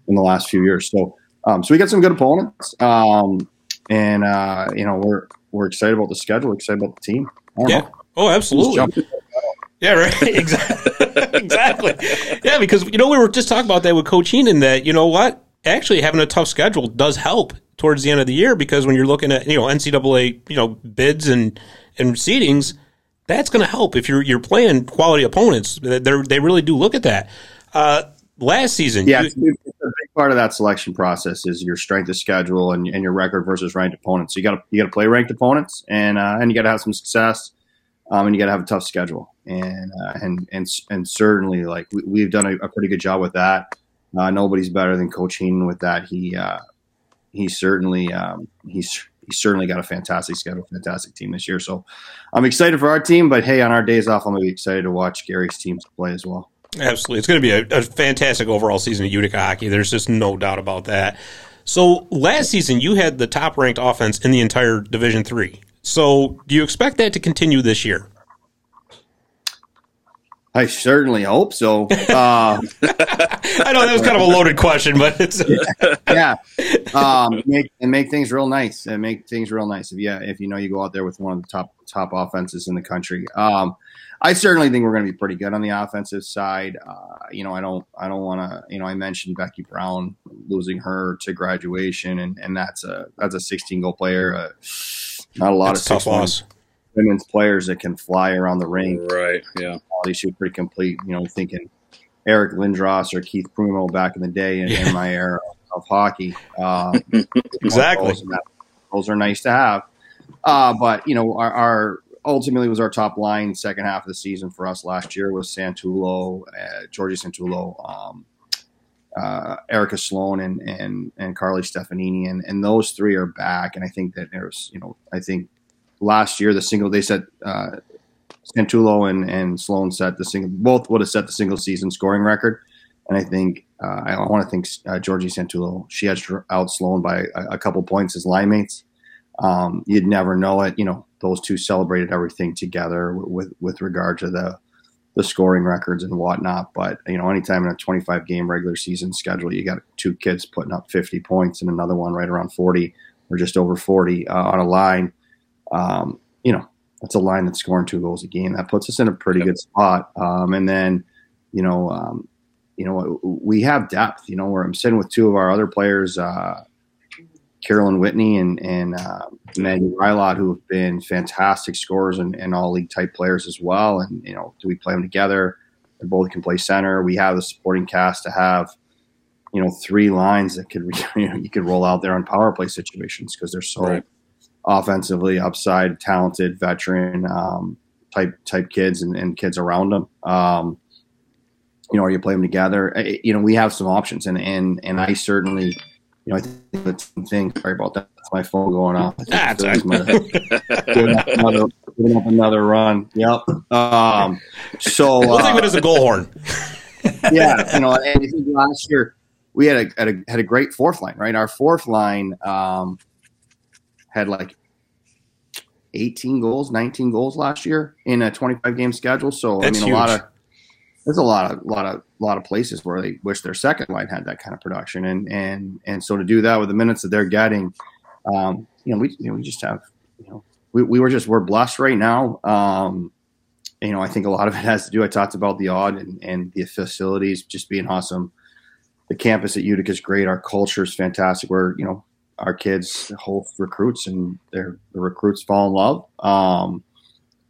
in the last few years. So, um, so we got some good opponents. Um, and, uh, you know, we're, we're excited about the schedule, excited about the team.
Yeah. Know. Oh, absolutely. Yeah, right. exactly. exactly. Yeah, because you know we were just talking about that with Coach Heenan that you know what actually having a tough schedule does help towards the end of the year because when you're looking at you know NCAA you know bids and and seedings, that's going to help if you're you're playing quality opponents. They they really do look at that. Uh, last season,
yeah, you, a big part of that selection process is your strength of schedule and, and your record versus ranked opponents. So you got to you got to play ranked opponents and uh, and you got to have some success. Um, and you got to have a tough schedule, and uh, and and and certainly, like we, have done a, a, pretty good job with that. Uh, nobody's better than Coach Heenan with that. He uh, he's certainly um, he's he's certainly got a fantastic schedule, fantastic team this year. So I'm excited for our team. But hey, on our days off, I'm gonna be excited to watch Gary's teams play as well.
Absolutely, it's going to be a, a fantastic overall season of Utica hockey. There's just no doubt about that. So last season, you had the top ranked offense in the entire Division Three. So do you expect that to continue this year?
I certainly hope so. Uh,
I know that was kind of a loaded question, but it's
yeah, um, make, and make things real nice and make things real nice. If yeah, if you know you go out there with one of the top top offenses in the country, um, I certainly think we're going to be pretty good on the offensive side. Uh, you know, I don't I don't want to. You know, I mentioned Becky Brown losing her to graduation, and and that's a that's a 16 goal player. Uh, not a lot
that's
of
tough loss.
Women's players that can fly around the ring.
Right. Yeah.
They should pretty complete. You know, thinking Eric Lindros or Keith Primeau back in the day in, in my era of hockey. Uh,
exactly.
Those, those, are nice to have. Uh, but you know, our, our, ultimately was our top line second half of the season for us last year was Santulo, uh, Georgie Santulo, um, uh, Erica Sloan, and and and Carly Stefanini, and and those three are back. And I think that there's, you know, I think last year the single they set uh, Santulo and and Sloan set the single both would have set the single season scoring record. And I think uh, I want to think uh, Georgie Santulo she edged out Sloan by a, a couple points as line mates. Um, you'd never know it. You know, those two celebrated everything together with with regard to the the scoring records and whatnot. But you know, anytime in a 25 game regular season schedule, you got two kids putting up 50 points and another one right around 40 or just over 40 uh, on a line. Um, you know, that's a line that's scoring two goals a game. That puts us in a pretty yep. good spot. Um, and then, you know, um, you know, we have depth. You know, where I'm sitting with two of our other players, uh, Carolyn Whitney and and uh, Maggie Rylot, who have been fantastic scorers and, and, all league type players as well. And you know, do we play them together? They both can play center. We have the supporting cast to have, you know, three lines that could you know you could roll out there on power play situations because they're so right offensively upside, talented veteran um, type type kids and, and, kids around them. Um, you know, or you play them together. You know, we have some options, and and and I certainly, you know, I think the thing. Sorry about that. That's my phone going off. That's giving up another, giving up another run. Yep. Um, so
we'll uh, think of it as a goal horn.
yeah, you know, and I think last year we had a, had a had a great fourth line, right? Our fourth line. Um, had like 18 goals, 19 goals last year in a 25 game schedule. So That's I mean, huge. a lot of there's a lot of lot of a lot of places where they wish their second line had that kind of production, and and and so to do that with the minutes that they're getting, um, you know, we you know we just have you know we, we were just we're blessed right now. Um, you know, I think a lot of it has to do. I talked about the Aud and, and the facilities just being awesome. The campus at Utica is great. Our culture is fantastic. We're you know our kids host recruits and their the recruits fall in love. Um,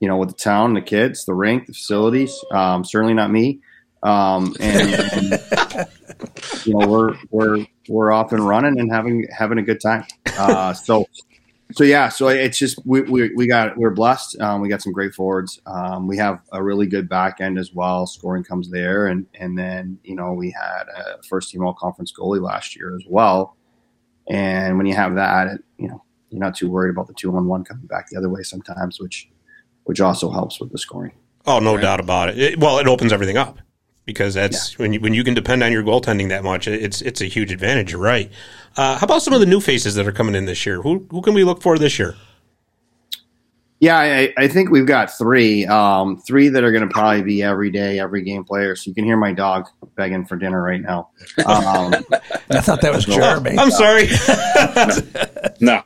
you know, with the town, the kids, the rink, the facilities. Um, certainly not me. Um, and, and you know, we're we're we're off and running and having having a good time. Uh, so so yeah, so it's just we, we, we got we're blessed. Um, we got some great forwards. Um, we have a really good back end as well. Scoring comes there, and and then you know we had a first team all conference goalie last year as well. And when you have that, you know, you're not too worried about the two on one coming back the other way sometimes, which which also helps with the scoring.
Oh, no right? doubt about it. it. Well, it opens everything up because that's yeah. when you when you can depend on your goaltending that much. It's it's a huge advantage. You're right. Uh, how about some of the new faces that are coming in this year? Who who can we look for this year?
Yeah, I, I, think we've got three. Um, three that are going to probably be every day, every game players. So you can hear my dog begging for dinner right now. Um,
I thought that was Jeremy.
I'm sorry.
no.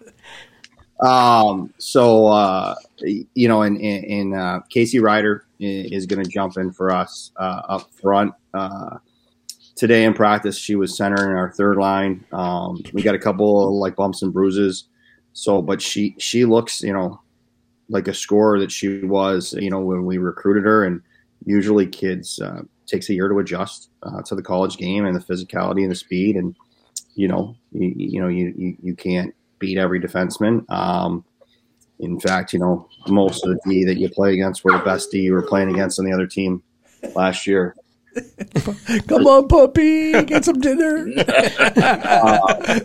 Um, so uh, you know, and, and uh, Casey Ryder is going to jump in for us uh, up front. Uh, today in practice, she was center in our third line. Um, we got a couple of, like bumps and bruises. So, but she she looks, you know, like a scorer that she was, you know, when we recruited her. And usually, kids uh, takes a year to adjust uh, to the college game and the physicality and the speed. And you know, you, you know, you, you, you can't beat every defenseman. Um, in fact, you know, most of the D that you play against were the best D you were playing against on the other team last year.
Come on, puppy, get some dinner.
uh,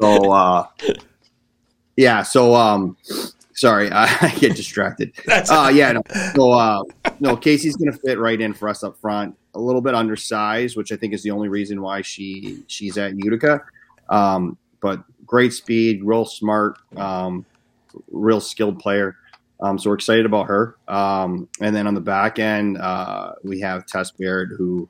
so, uh, yeah, so um, Sorry, I get distracted. That's Uh, yeah, no. So, uh, no, Casey's going to fit right in for us up front. A little bit undersized, which I think is the only reason why she she's at Utica. Um, but great speed, real smart, um, real skilled player. Um, so we're excited about her. Um, and then on the back end, uh, we have Tess Baird, who,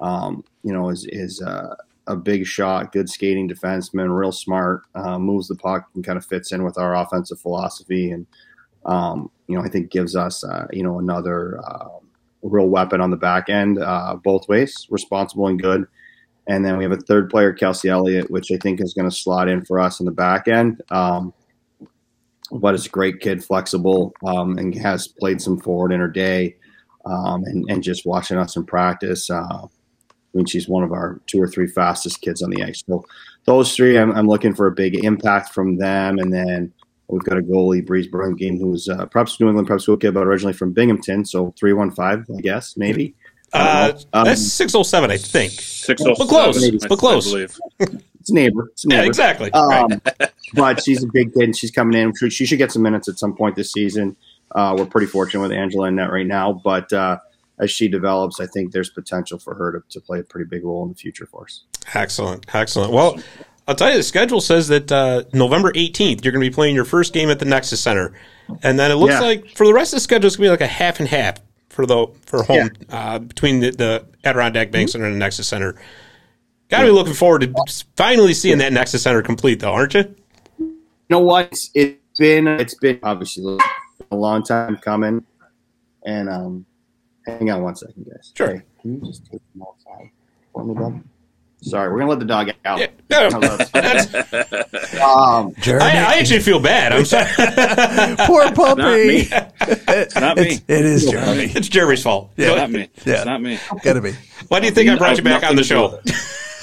um, you know, is is uh, a big shot, good skating defenseman, real smart, uh, moves the puck and kind of fits in with our offensive philosophy, and um, you know, I think gives us uh, you know another uh, real weapon on the back end, uh, both ways, responsible and good. And then we have a third player, Kelsey Elliott, which I think is going to slot in for us in the back end. Um, but is a great kid, flexible, um, and has played some forward in her day. Um, and, and just watching us in practice, uh, I mean, she's one of our two or three fastest kids on the ice. So those three, I'm, I'm looking for a big impact from them. And then we've got a goalie, Breeze Brunking, who's uh, perhaps New England prep school kid, but originally from Binghamton. So 315, I guess, maybe.
Uh,
Um,
that's 607, I think.
Six oh
But close,
seven,
but close.
It's a neighbor. It's a
Yeah,
neighbor.
exactly.
Um, but she's a big kid and she's coming in. She- She should get some minutes at some point this season. Uh, we're pretty fortunate with Angela in that right now. But uh, as she develops, I think there's potential for her to, to play a pretty big role in the future for us.
Excellent, excellent. Well, I'll tell you, the schedule says that uh, November 18th, you're going to be playing your first game at the Nexus Center. And then it looks
Yeah.
like for the rest of the schedule, it's going to be like a half and half for the for home uh, between the, the Adirondack Bank Center and the Nexus Center. Got to be looking forward to finally seeing that Nexus Center complete, though, aren't you?
You know what? It's, it's been it's been obviously a long time coming. And um, hang on one second, guys.
Sure.
Hey, can you just take them outside for me, bud? Sorry, we're gonna let the dog out.
Yeah. No,
Hello. Um,
Jeremy,
I, I actually feel bad. I'm sorry.
poor puppy.
Not me. It's not me.
It's, it is Jeremy.
it's Jeremy's fault.
Yeah.
It's not me.
Yeah.
It's not me.
Gotta be.
Why do you think I brought you back on the show?
with it.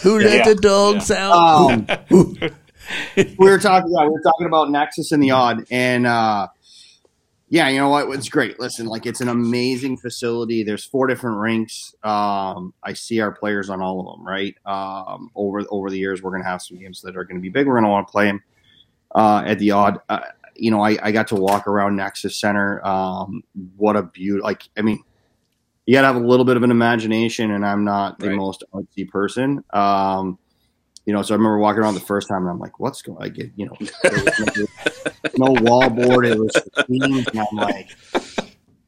Who let
Yeah.
the dogs out?
Um, we were talking. Yeah, we were talking about Nexus and the Aud, and uh, yeah, you know what? It's great. Listen, like it's an amazing facility. There's four different rinks. Um, I see our players on all of them. Right um, over over the years, we're gonna have some games that are gonna be big. We're gonna want to play them uh, at the Aud. Uh, you know, I, I got to walk around Nexus Center. Um, what a beauty! Like, I mean, you got to have a little bit of an imagination, and I'm not the
Right.
most artsy person. Um, you know, so I remember walking around the first time, and I'm like, "What's going?" I get, you know, no, no wall board. It was themes, and I'm like,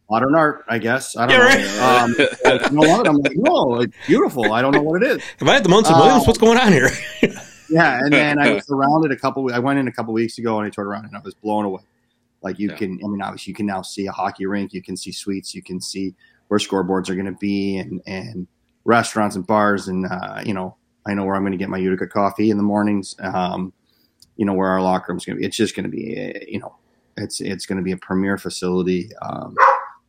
modern art, I guess. I don't
Yeah,
know. Um, like, you know what? I'm like, no, it's beautiful. I don't know what it is.
Have I had the Munson Williams?
Um,
What's going on here?
Yeah, and then I was around it a couple. I went in a couple weeks ago, and I turned around, and I was blown away. Like you
Yeah.
can, I mean, obviously you can now see a hockey rink, you can see suites, you can see where scoreboards are going to be, and and restaurants and bars, and uh, you know, I know where I'm going to get my Utica coffee in the mornings. Um, you know where our locker room's going to be. It's just going to be, uh, you know, it's it's going to be a premier facility. Um,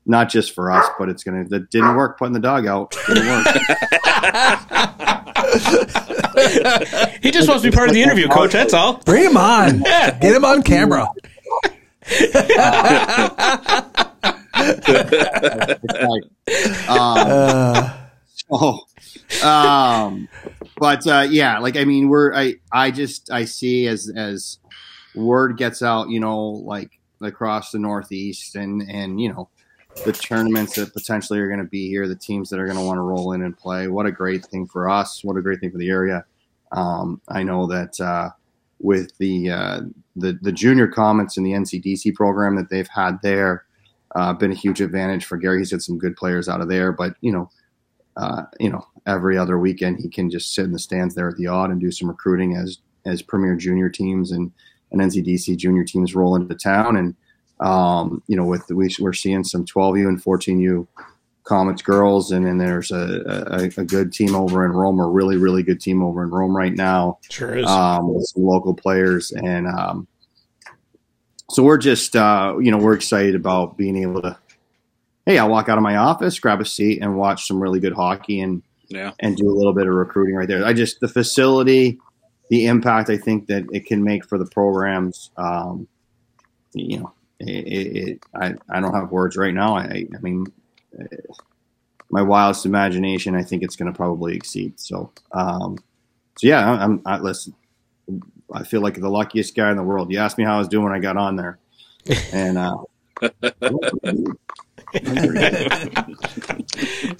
not just for us, but it's gonna. That didn't work putting the dog out. Didn't work.
he just wants to be part of the interview, coach. That's all.
Bring him on.
Yeah.
Get him on camera.
It's like, um,
Uh,
Oh, um, but uh, yeah, like I mean, we're I I just I see as as word gets out, you know, like across the Northeast and and you know the tournaments that potentially are going to be here, the teams that are going to want to roll in and play. What a great thing for us! What a great thing for the area. Um, I know that uh, with the uh, the the junior Comets in the NCDC program that they've had there, uh, been a huge advantage for Gary. He's got some good players out of there, but you know uh, you know, every other weekend he can just sit in the stands there at the Aud and do some recruiting as as premier junior teams and, and NCDC junior teams roll into town. And um, you know, with we, we're seeing some 12U and 14U Comets girls, and then there's a, a, a good team over in Rome, a really really good team over in Rome right now
Sure is.
um, with some local players, and um, so we're just uh, you know we're excited about being able to. Hey, I'll walk out of my office, grab a seat, and watch some really good hockey, and
Yeah.
and do a little bit of recruiting right there. I just the facility, the impact I think that it can make for the programs. Um, you know, it, it, it, I I don't have words right now. I I mean, eh, my wildest imagination, I think it's going to probably exceed. So, um, so yeah, I- I'm. I, listen, I feel like the luckiest guy in the world. You asked me how I was doing when I got on there, and uh,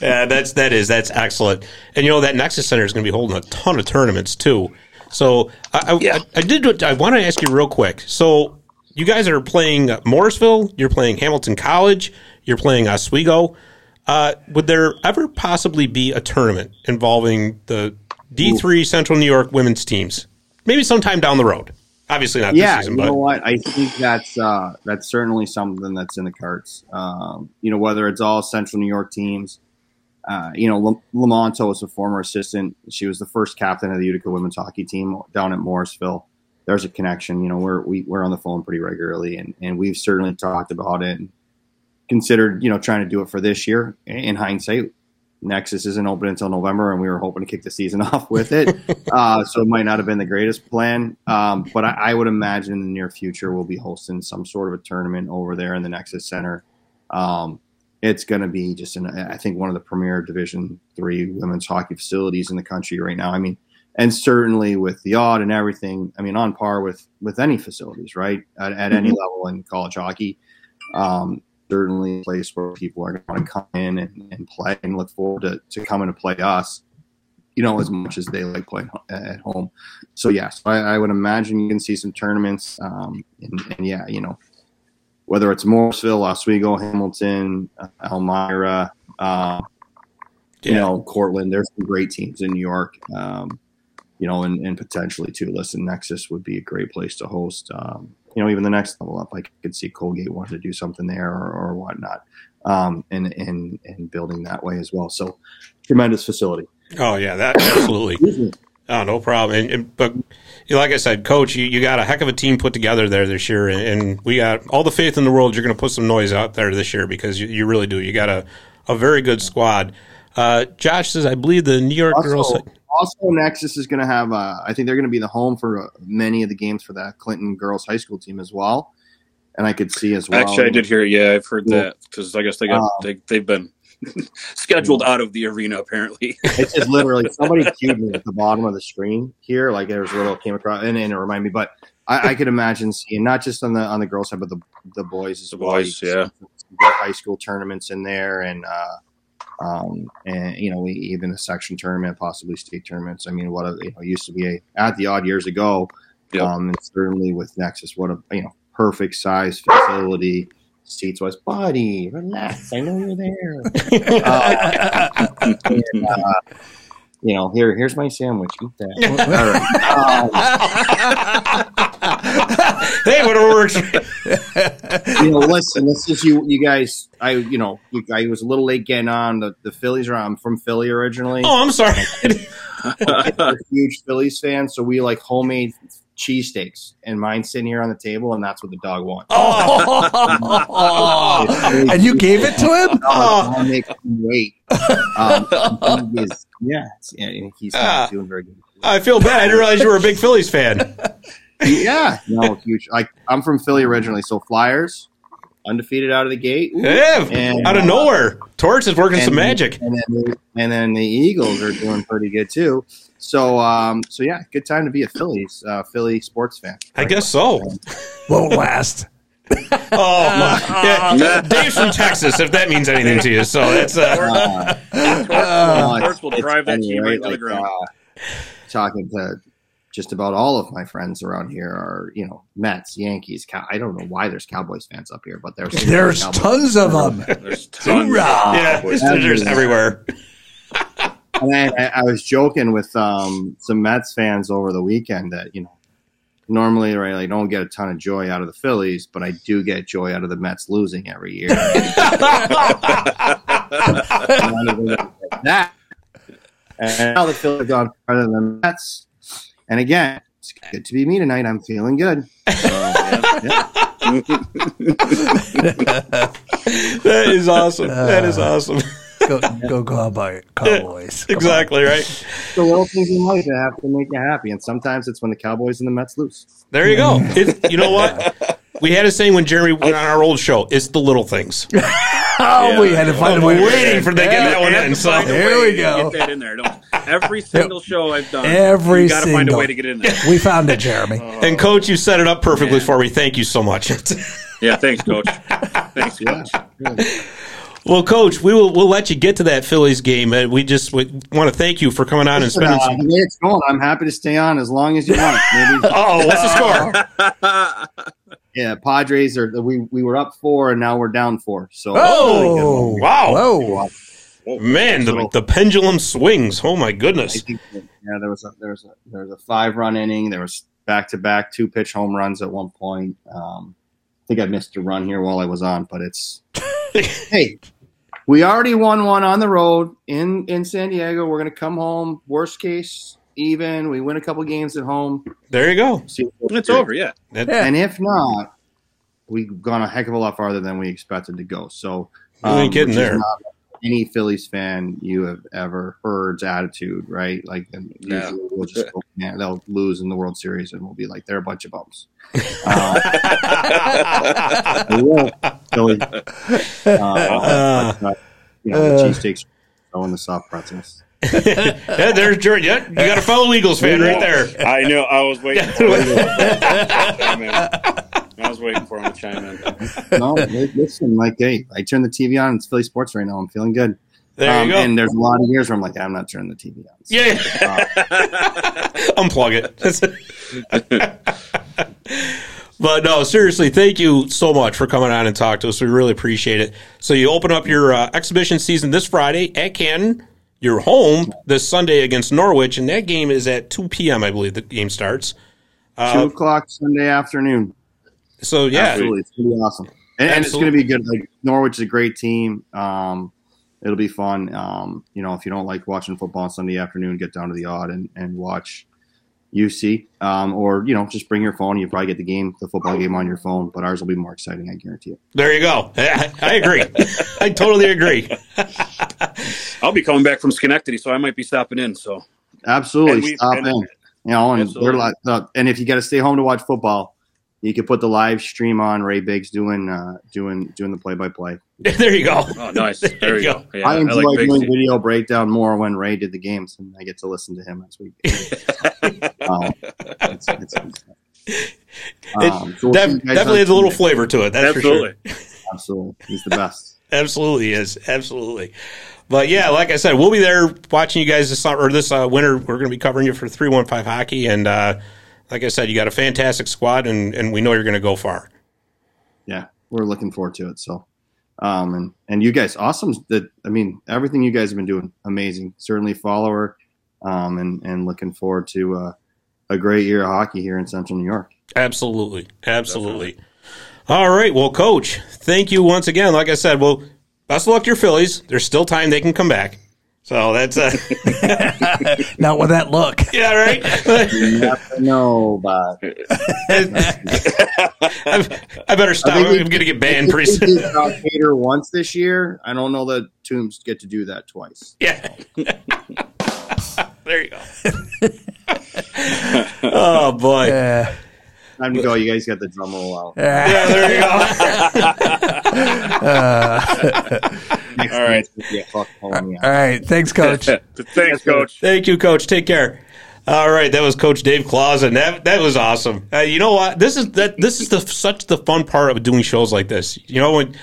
yeah, that's that is that's excellent. And you know that Nexus Center is going to be holding a ton of tournaments too. So I, I,
Yeah.
I, I did. I want to ask you real quick. So you guys are playing Morrisville. You're playing Hamilton College. You're playing Oswego. Uh, would there ever possibly be a tournament involving the D3 Central New York women's teams? Maybe sometime down the road. Obviously not
yeah,
this season,
you
but
know what? I think that's uh, that's certainly something that's in the cards. Um, you know, whether it's all Central New York teams. Uh, you know, Lam- Lamonto was a former assistant. She was the first captain of the Utica women's hockey team down at Morrisville. There's a connection. You know, we're we, we're on the phone pretty regularly, and and we've certainly talked about it and considered you know trying to do it for this year. In hindsight, Nexus isn't open until November, and we were hoping to kick the season off with it. uh, so it might not have been the greatest plan, um, but I, I would imagine in the near future we'll be hosting some sort of a tournament over there in the Nexus Center. Um, it's going to be just, an, I think, one of the premier Division three women's hockey facilities in the country right now. I mean, and certainly with the Aud and everything, I mean, on par with with any facilities, right, at, at any level in college hockey. Um, certainly a place where people are going to come in and, and play and look forward to, to coming to play us, you know, as much as they like playing at home. So, yes, I, I would imagine you can see some tournaments. Um, and, and, yeah, you know, whether it's Morrisville, Oswego, Hamilton, uh, Elmira, uh, you know, Cortland, there's some great teams in New York. Um, you know, and, and potentially too. Listen, Nexus would be a great place to host. Um, you know, even the next level up, I could see Colgate wanted to do something there or, or whatnot, um, and and and building that way as well. So, tremendous facility.
oh yeah, that absolutely. Oh, no problem. And, and but you like I said, Coach, you, you got a heck of a team put together there this year, and, and we got all the faith in the world. You're going to put some noise out there this year because you, you really do. You got a, a very good squad. Uh, Josh says, I believe the New York girls.
Also, also, Nexus is going to have. Uh, I think they're going to be the home for uh, many of the games for that Clinton girls high school team as well. And I could see as well.
Actually, I did hear. Yeah, I've heard
Yeah.
that because I guess they got
Um,
they, they've been scheduled out of the arena apparently.
It's just literally somebody cued me at the bottom of the screen here, like there was a little came across, and, and it reminded me. But I, I could imagine seeing not just on the on the girls side, but the the boys as
The
well.
boys, yeah.
see some good high school tournaments in there, and uh, um, and you know we, even a section tournament, possibly state tournaments. I mean, what a, you know used to be a, at the Aud years ago,
Yep.
um, and certainly with Nexus, what a you know perfect size facility. Seats wise, buddy, relax. I know you're there. Uh, and, uh, you know, here, here's my sandwich. Eat that. All right. Um,
hey, whatever works.
you know, listen, this is you, you guys. I, you know, I was a little late getting on. The, the Phillies are. I'm from Philly originally.
oh, I'm sorry.
I'm a huge Phillies fan, so we like homemade cheesesteaks, and mine's sitting here on the table, and that's what the dog wants.
Oh. and you gave it to him?
Oh, I'll make him wait. Um, he is, yeah, he's not
Ah.
doing very good.
I feel bad. I didn't realize you were a big Phillies fan.
Yeah, no, huge. Like I'm from Philly originally, so Flyers undefeated out of the gate.
Yeah,
And,
out of
uh,
nowhere. Torts is working some
and-
magic.
and then the, and then the Eagles are doing pretty good too. So um, so yeah, good time to be a Phillies uh, Philly sports fan.
I guess so.
Won't last.
Oh, my. Yeah. Dave's from Texas, if that means anything to you. So that's uh,
Uh,
Torts
it's-
will drive that team right
right?
into the ground.
uh, talking to just about all of my friends around here are you know Mets, Yankees. Cow- I don't know why there's Cowboys fans up here, but there's
There's
Cowboys.
tons of them.
There's tons.
Hoorah.
yeah, there's, there's everywhere.
And I, I- I was joking with um, some Mets fans over the weekend that you know normally right, I don't get a ton of joy out of the Phillies, but I do get joy out of the Mets losing every year. that and now the Phillies have gone farther than the Mets. And again, it's good to be me tonight. I'm feeling good. So, yeah, yeah.
That is awesome. That is uh, awesome.
Go, go Cowboy, Cowboys. Come on.
exactly right.
The little things in life that have to make you happy, and sometimes it's when the Cowboys and the Mets lose.
There you go. It, you know what? We had a saying when Jeremy went on our old show. It's the little things.
Oh, we had to find
I'm
a way.
waiting for they
that.
get that one in. So
find
There we go.
Get that in there. Don't. Every single show I've done,
Every
you got to find a way to get in there.
We found it, Jeremy.
and coach, you set it up perfectly for me. Thank you so much.
Yeah, thanks, coach. Thanks, coach.
well, coach, we will we'll let you get to that Phillies game. We just we want to thank you for coming on and spending
uh,
some.
it's going, I'm happy to stay on as long as you want.
Oh, what's the score?
Yeah, Padres are we we were up four and now we're down four. So
Oh,
Wow.
Whoa.
Man, the, the pendulum swings. Oh my
I
goodness.
think that, yeah, there was a there was a there was a five run inning. There was back to back two pitch home runs at one point. Um, I think I missed a run here while I was on, but it's hey, we already won one on the road in in San Diego. We're gonna come home. Worst case, even we win a couple games at home.
There you go.
See
It's over. Yeah.
That-
Yeah.
And if not, we've gone a heck of a lot farther than we expected to go. So um,
You ain't getting there.
not Any Phillies fan you have ever heard's attitude, right? Like, and
No.
we'll just go, yeah, they'll lose in the World Series, and we'll be like, they're a bunch of bums. Uh, we won't, Philly. Uh, but, uh, you know, the cheesesteaks are in the soft pretzels.
Yeah, there's Jordan. Yeah, you got a fellow Eagles fan right there.
I know. I was waiting for him to chime in. I was waiting for him to chime in.
No, listen, like, hey, I turn the TV on. It's Philly sports right now. I'm feeling good.
There
Um,
you go.
And there's a lot of years where I'm like, I'm not turning the TV on. So,
yeah.
uh,
Unplug it. but no, seriously, thank you so much for coming on and talk to us. We really appreciate it. So you open up your uh, exhibition season this Friday at Canton. You're home this Sunday against Norwich, and that game is at 2 p.m. I believe the game starts.
two
Uh,
o'clock Sunday afternoon.
so yeah,
Absolutely, it's gonna be awesome, and, and it's gonna be good. Like Norwich is a great team. Um, it'll be fun. Um, you know, if you don't like watching football on Sunday afternoon, get down to the Aud and, and watch UC. Um, or you know, just bring your phone. You probably get the game, the football game on your phone. But ours will be more exciting. I guarantee it.
there you go. I, I agree. I totally agree.
I'll be coming back from Schenectady, so I might be stopping in. So
Absolutely,
And we-
stop
and-
in. You know, and
Absolutely.
they're like, uh, and if you got to stay home to watch football, you can put the live stream on. Ray Biggs doing uh, doing doing the play by play.
there you go.
oh, nice. There, you go. Yeah,
I enjoy
like
doing
Bigsy.
video breakdown more when Ray did the games, and I get to listen to him as we. um, it's, it's, um, so
Def- definitely has a little flavor to it. That's for sure.
Absolutely.
Absolutely, he's the best.
Absolutely is. Absolutely. But yeah, like I said, we'll be there watching you guys this summer or this uh, winter. We're going to be covering you for 315 hockey. And uh, like I said, you got a fantastic squad, and, and we know you're going to go far.
Yeah, we're looking forward to it. So, um, and and you guys, awesome. That I mean, everything you guys have been doing, amazing. Certainly, follower, um, and and looking forward to uh, a great year of hockey here in Central New York.
Absolutely. Absolutely. All right. Well, coach, thank you once again. Like I said, well, best of luck to your Phillies. There's still time they can come back. So that's, uh,
Not with that look.
yeah, right.
You never know, but
I, I better stop.
I
I'm going to get banned pretty soon.
did South Hater once this year. I don't know that Tombs get to do that twice.
Yeah. there you go. oh boy.
Yeah.
Time to go. You guys got the drum roll out.
Yeah.
Yeah, there you go.
Next
All right.
week, Yeah, fuck pulling me out.
All right. Thanks, Coach.
Thanks, Coach.
Thank you, Coach. Take care. All right, that was Coach Dave Clausen. That that was awesome. Uh, you know what? This is that this is the such the fun part of doing shows like this. You know, when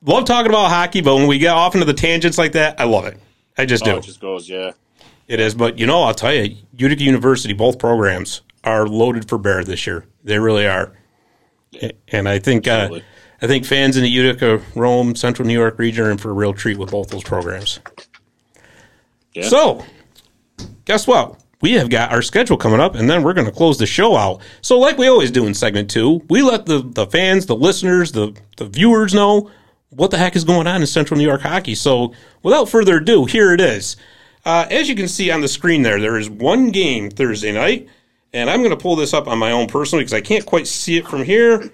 love talking about hockey, but when we get off into the tangents like that, I love it. I just do.
Oh, it just goes, yeah.
It is, but you know, I'll tell you, Utica University, both programs are loaded for bear this year. They really are, and I think uh,
Absolutely.
I think fans in the Utica, Rome, Central New York region are in for a real treat with both those programs.
Yeah.
So, guess what? We have got our schedule coming up, and then we're going to close the show out. So, like we always do in segment two, we let the, the fans, the listeners, the, the viewers know what the heck is going on in Central New York hockey. So, without further ado, here it is. Uh, as you can see on the screen there, there is one game Thursday night, and I'm going to pull this up on my own personally because I can't quite see it from here.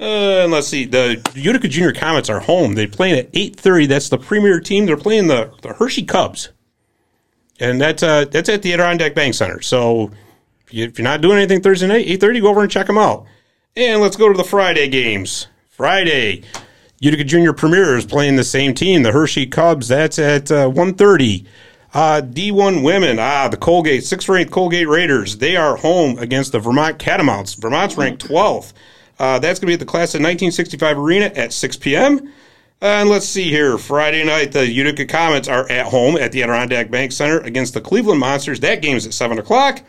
Uh, and let's see, the Utica Junior Comets are home. They're playing at 8:30. That's the premier team. They're playing the, the Hershey Cubs, and that's uh, that's at the Adirondack Bank Center. So if you- if you're not doing anything Thursday night, 8:30, go over and check them out. And let's go to the Friday games. Friday, Utica Junior Premier is playing the same team, the Hershey Cubs. That's at uh, 1:30. Uh, D1 women, ah, the Colgate, sixth ranked Colgate Raiders. They are home against the Vermont Catamounts. Vermont's ranked 12th. Uh, that's going to be at the class of 1965 arena at 6 p.m. And let's see here. Friday night, the Utica Comets are at home at the Adirondack Bank Center against the Cleveland Monsters. That game is at 7 o'clock.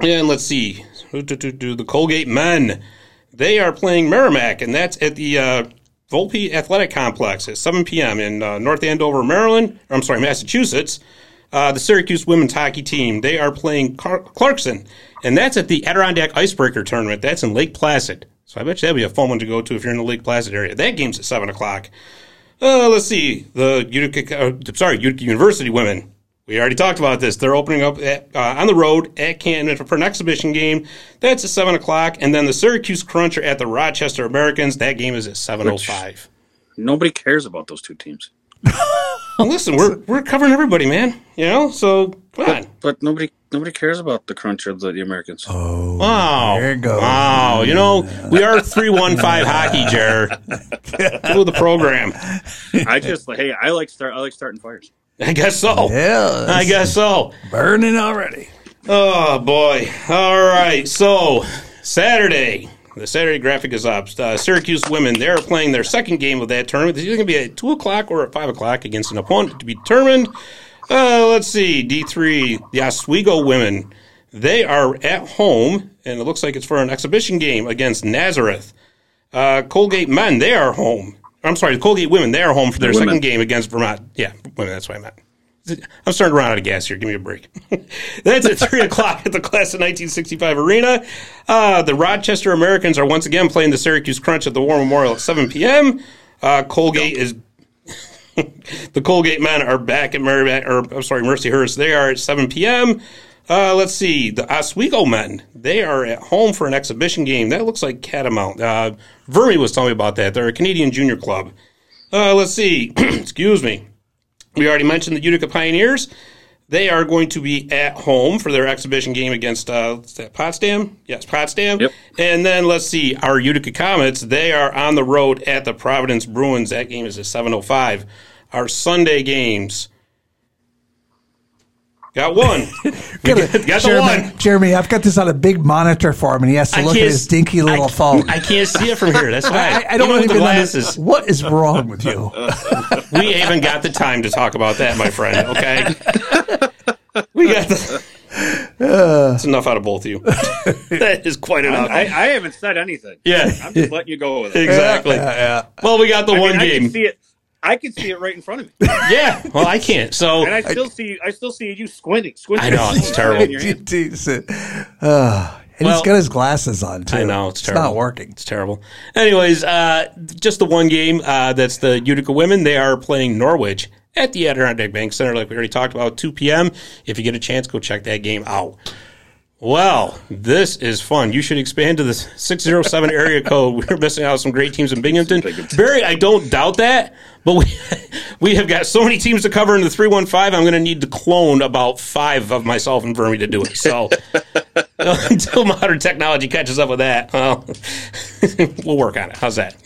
And let's see. The Colgate men. they are playing Merrimack, and that's at the uh, Volpe Athletic Complex at 7 p.m. in uh, North Andover, Maryland. Or, I'm sorry, Massachusetts. Uh, the Syracuse women's hockey team they are playing Clarkson, and that's at the Adirondack Icebreaker tournament. That's in Lake Placid. So I bet you that'd be a fun one to go to if you're in the Lake Placid area. That game's at seven o'clock. Uh, let's see the Utica. Uh, sorry, Utica University women. We already talked about this. They're opening up at, uh, on the road at Canton for an exhibition game. That's at seven o'clock, and then the Syracuse Cruncher at the Rochester Americans. That game is at seven o five.
Nobody cares about those two teams.
Well, listen, we're we're covering everybody, man. You know, so come on.
But nobody nobody cares about the crunch of the, the Americans.
Oh,
Wow.
there it goes.
Wow. You know, we are 315 hockey, Jer. Do the program.
I just like hey, I like start I like starting fires.
I guess so.
Yeah,
I guess so.
burning already.
Oh, boy. All right. So, Saturday. The Saturday graphic is up. Uh, Syracuse women, they're playing their second game of that tournament. It's either going to be at 2 o'clock or at 5 o'clock against an opponent to be determined. Uh, let's see. D3, the Oswego women, they are at home, and it looks like it's for an exhibition game against Nazareth. Uh, Colgate men, they are home. I'm sorry, the Colgate women, they are home for their
Women.
second game against Vermont. Yeah, women, that's what I meant. I'm starting to run out of gas here. Give me a break. That's at 3 o'clock at the Class of 1965 Arena. Uh, the Rochester Americans are once again playing the Syracuse Crunch at the War Memorial at 7 p.m. Uh, Colgate is. the Colgate men are back at Merrimack, or I'm sorry, Mercyhurst. They are at 7 p.m. Uh, let's see. The Oswego men, they are at home for an exhibition game. That looks like Catamount. Uh, Vermi was telling me about that. They're a Canadian junior club. Uh, let's see. Excuse me. We already mentioned the Utica Pioneers. They are going to be at home for their exhibition game against uh, Potsdam. Yes, Potsdam.
Yep.
And then let's see our Utica Comets. They are on the road at the Providence Bruins. That game is at seven oh five. Our Sunday games. Got one. We got, got the
Jeremy,
one.
Jeremy, I've got this on a big monitor for him, and he has to
I
look at his
s-
dinky little
I,
phone.
I can't see it from here. That's why
I, I don't
Even with
even
the
understand.
glasses.
What is wrong with you?
We haven't got the time to talk about that, my friend. Okay, we got the. Uh. That's enough out of both of you. that is quite enough.
I, I haven't said anything.
yeah,
I'm just letting you go with it.
exactly. Yeah. Well, we got the
I mean,
one
I
game.
Can see it. I can see it right in front of me,
yeah. Well, I can't. So
and I still see. I still see you squinting. Squinting.
I know, it's terrible.
In your hand.
Uh, and
Well-
he's got his glasses on too.
I know it's
it's
terrible.
not working.
It's terrible. Anyways, uh, just the one game. Uh, that's the Utica women. They are playing Norwich at the Adirondack Bank Center, like we already talked about, 2 p.m. If you get a chance, go check that game out. Well, this is fun. You should expand to the 607 area code. We're missing out on some great teams in Binghamton. Barry, I don't doubt that, but we we have got so many teams to cover in the 315. I'm going to need to clone about five of myself and Vermi to do it. So until modern technology catches up with that, well, we'll work on it. How's that?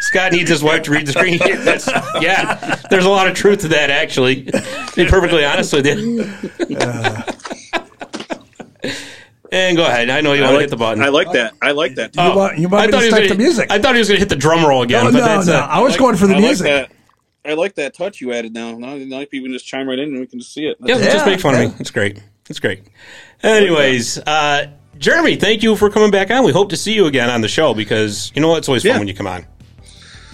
Scott needs his wife to read the screen. That's, yeah, there's a lot of truth to that, actually. To be perfectly honest with you. Uh, and go ahead. I know you
I
want to
like,
hit the button.
I like that. I like that.
You want, you want
I thought
to
he
start
gonna-
the music?
I thought he was going to hit the drum roll again.
no,
but
no,
that's
no.
uh,
I was going for the
I like
music.
that. I like that touch you added now. Now, now people can just chime right in and we can just see it.
Yeah,
Yeah,
just make fun
yeah.
of me. It's great. It's great. Anyways, uh, Jeremy, thank you for coming back on. We hope to see you again on the show because you know what? It's always fun
Yeah.
when you come on.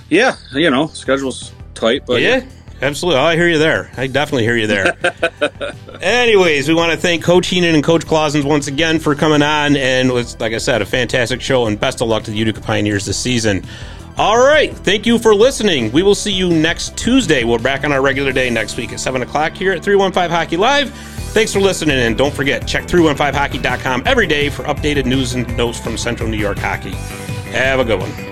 Yeah, you know, schedule's tight, but
Yeah, absolutely. Oh, I hear you there. I definitely hear you there. Anyways, we want to thank Coach Heenan and Coach Clausens once again for coming on. And it was, like I said, a fantastic show. And best of luck to the Utica Pioneers this season. All right. Thank you for listening. We will see you next Tuesday. We're back on our regular day next week at 7 o'clock here at 315 Hockey Live. Thanks for listening. And don't forget, check 315hockey.com every day for updated news and notes from Central New York hockey. Have a good one.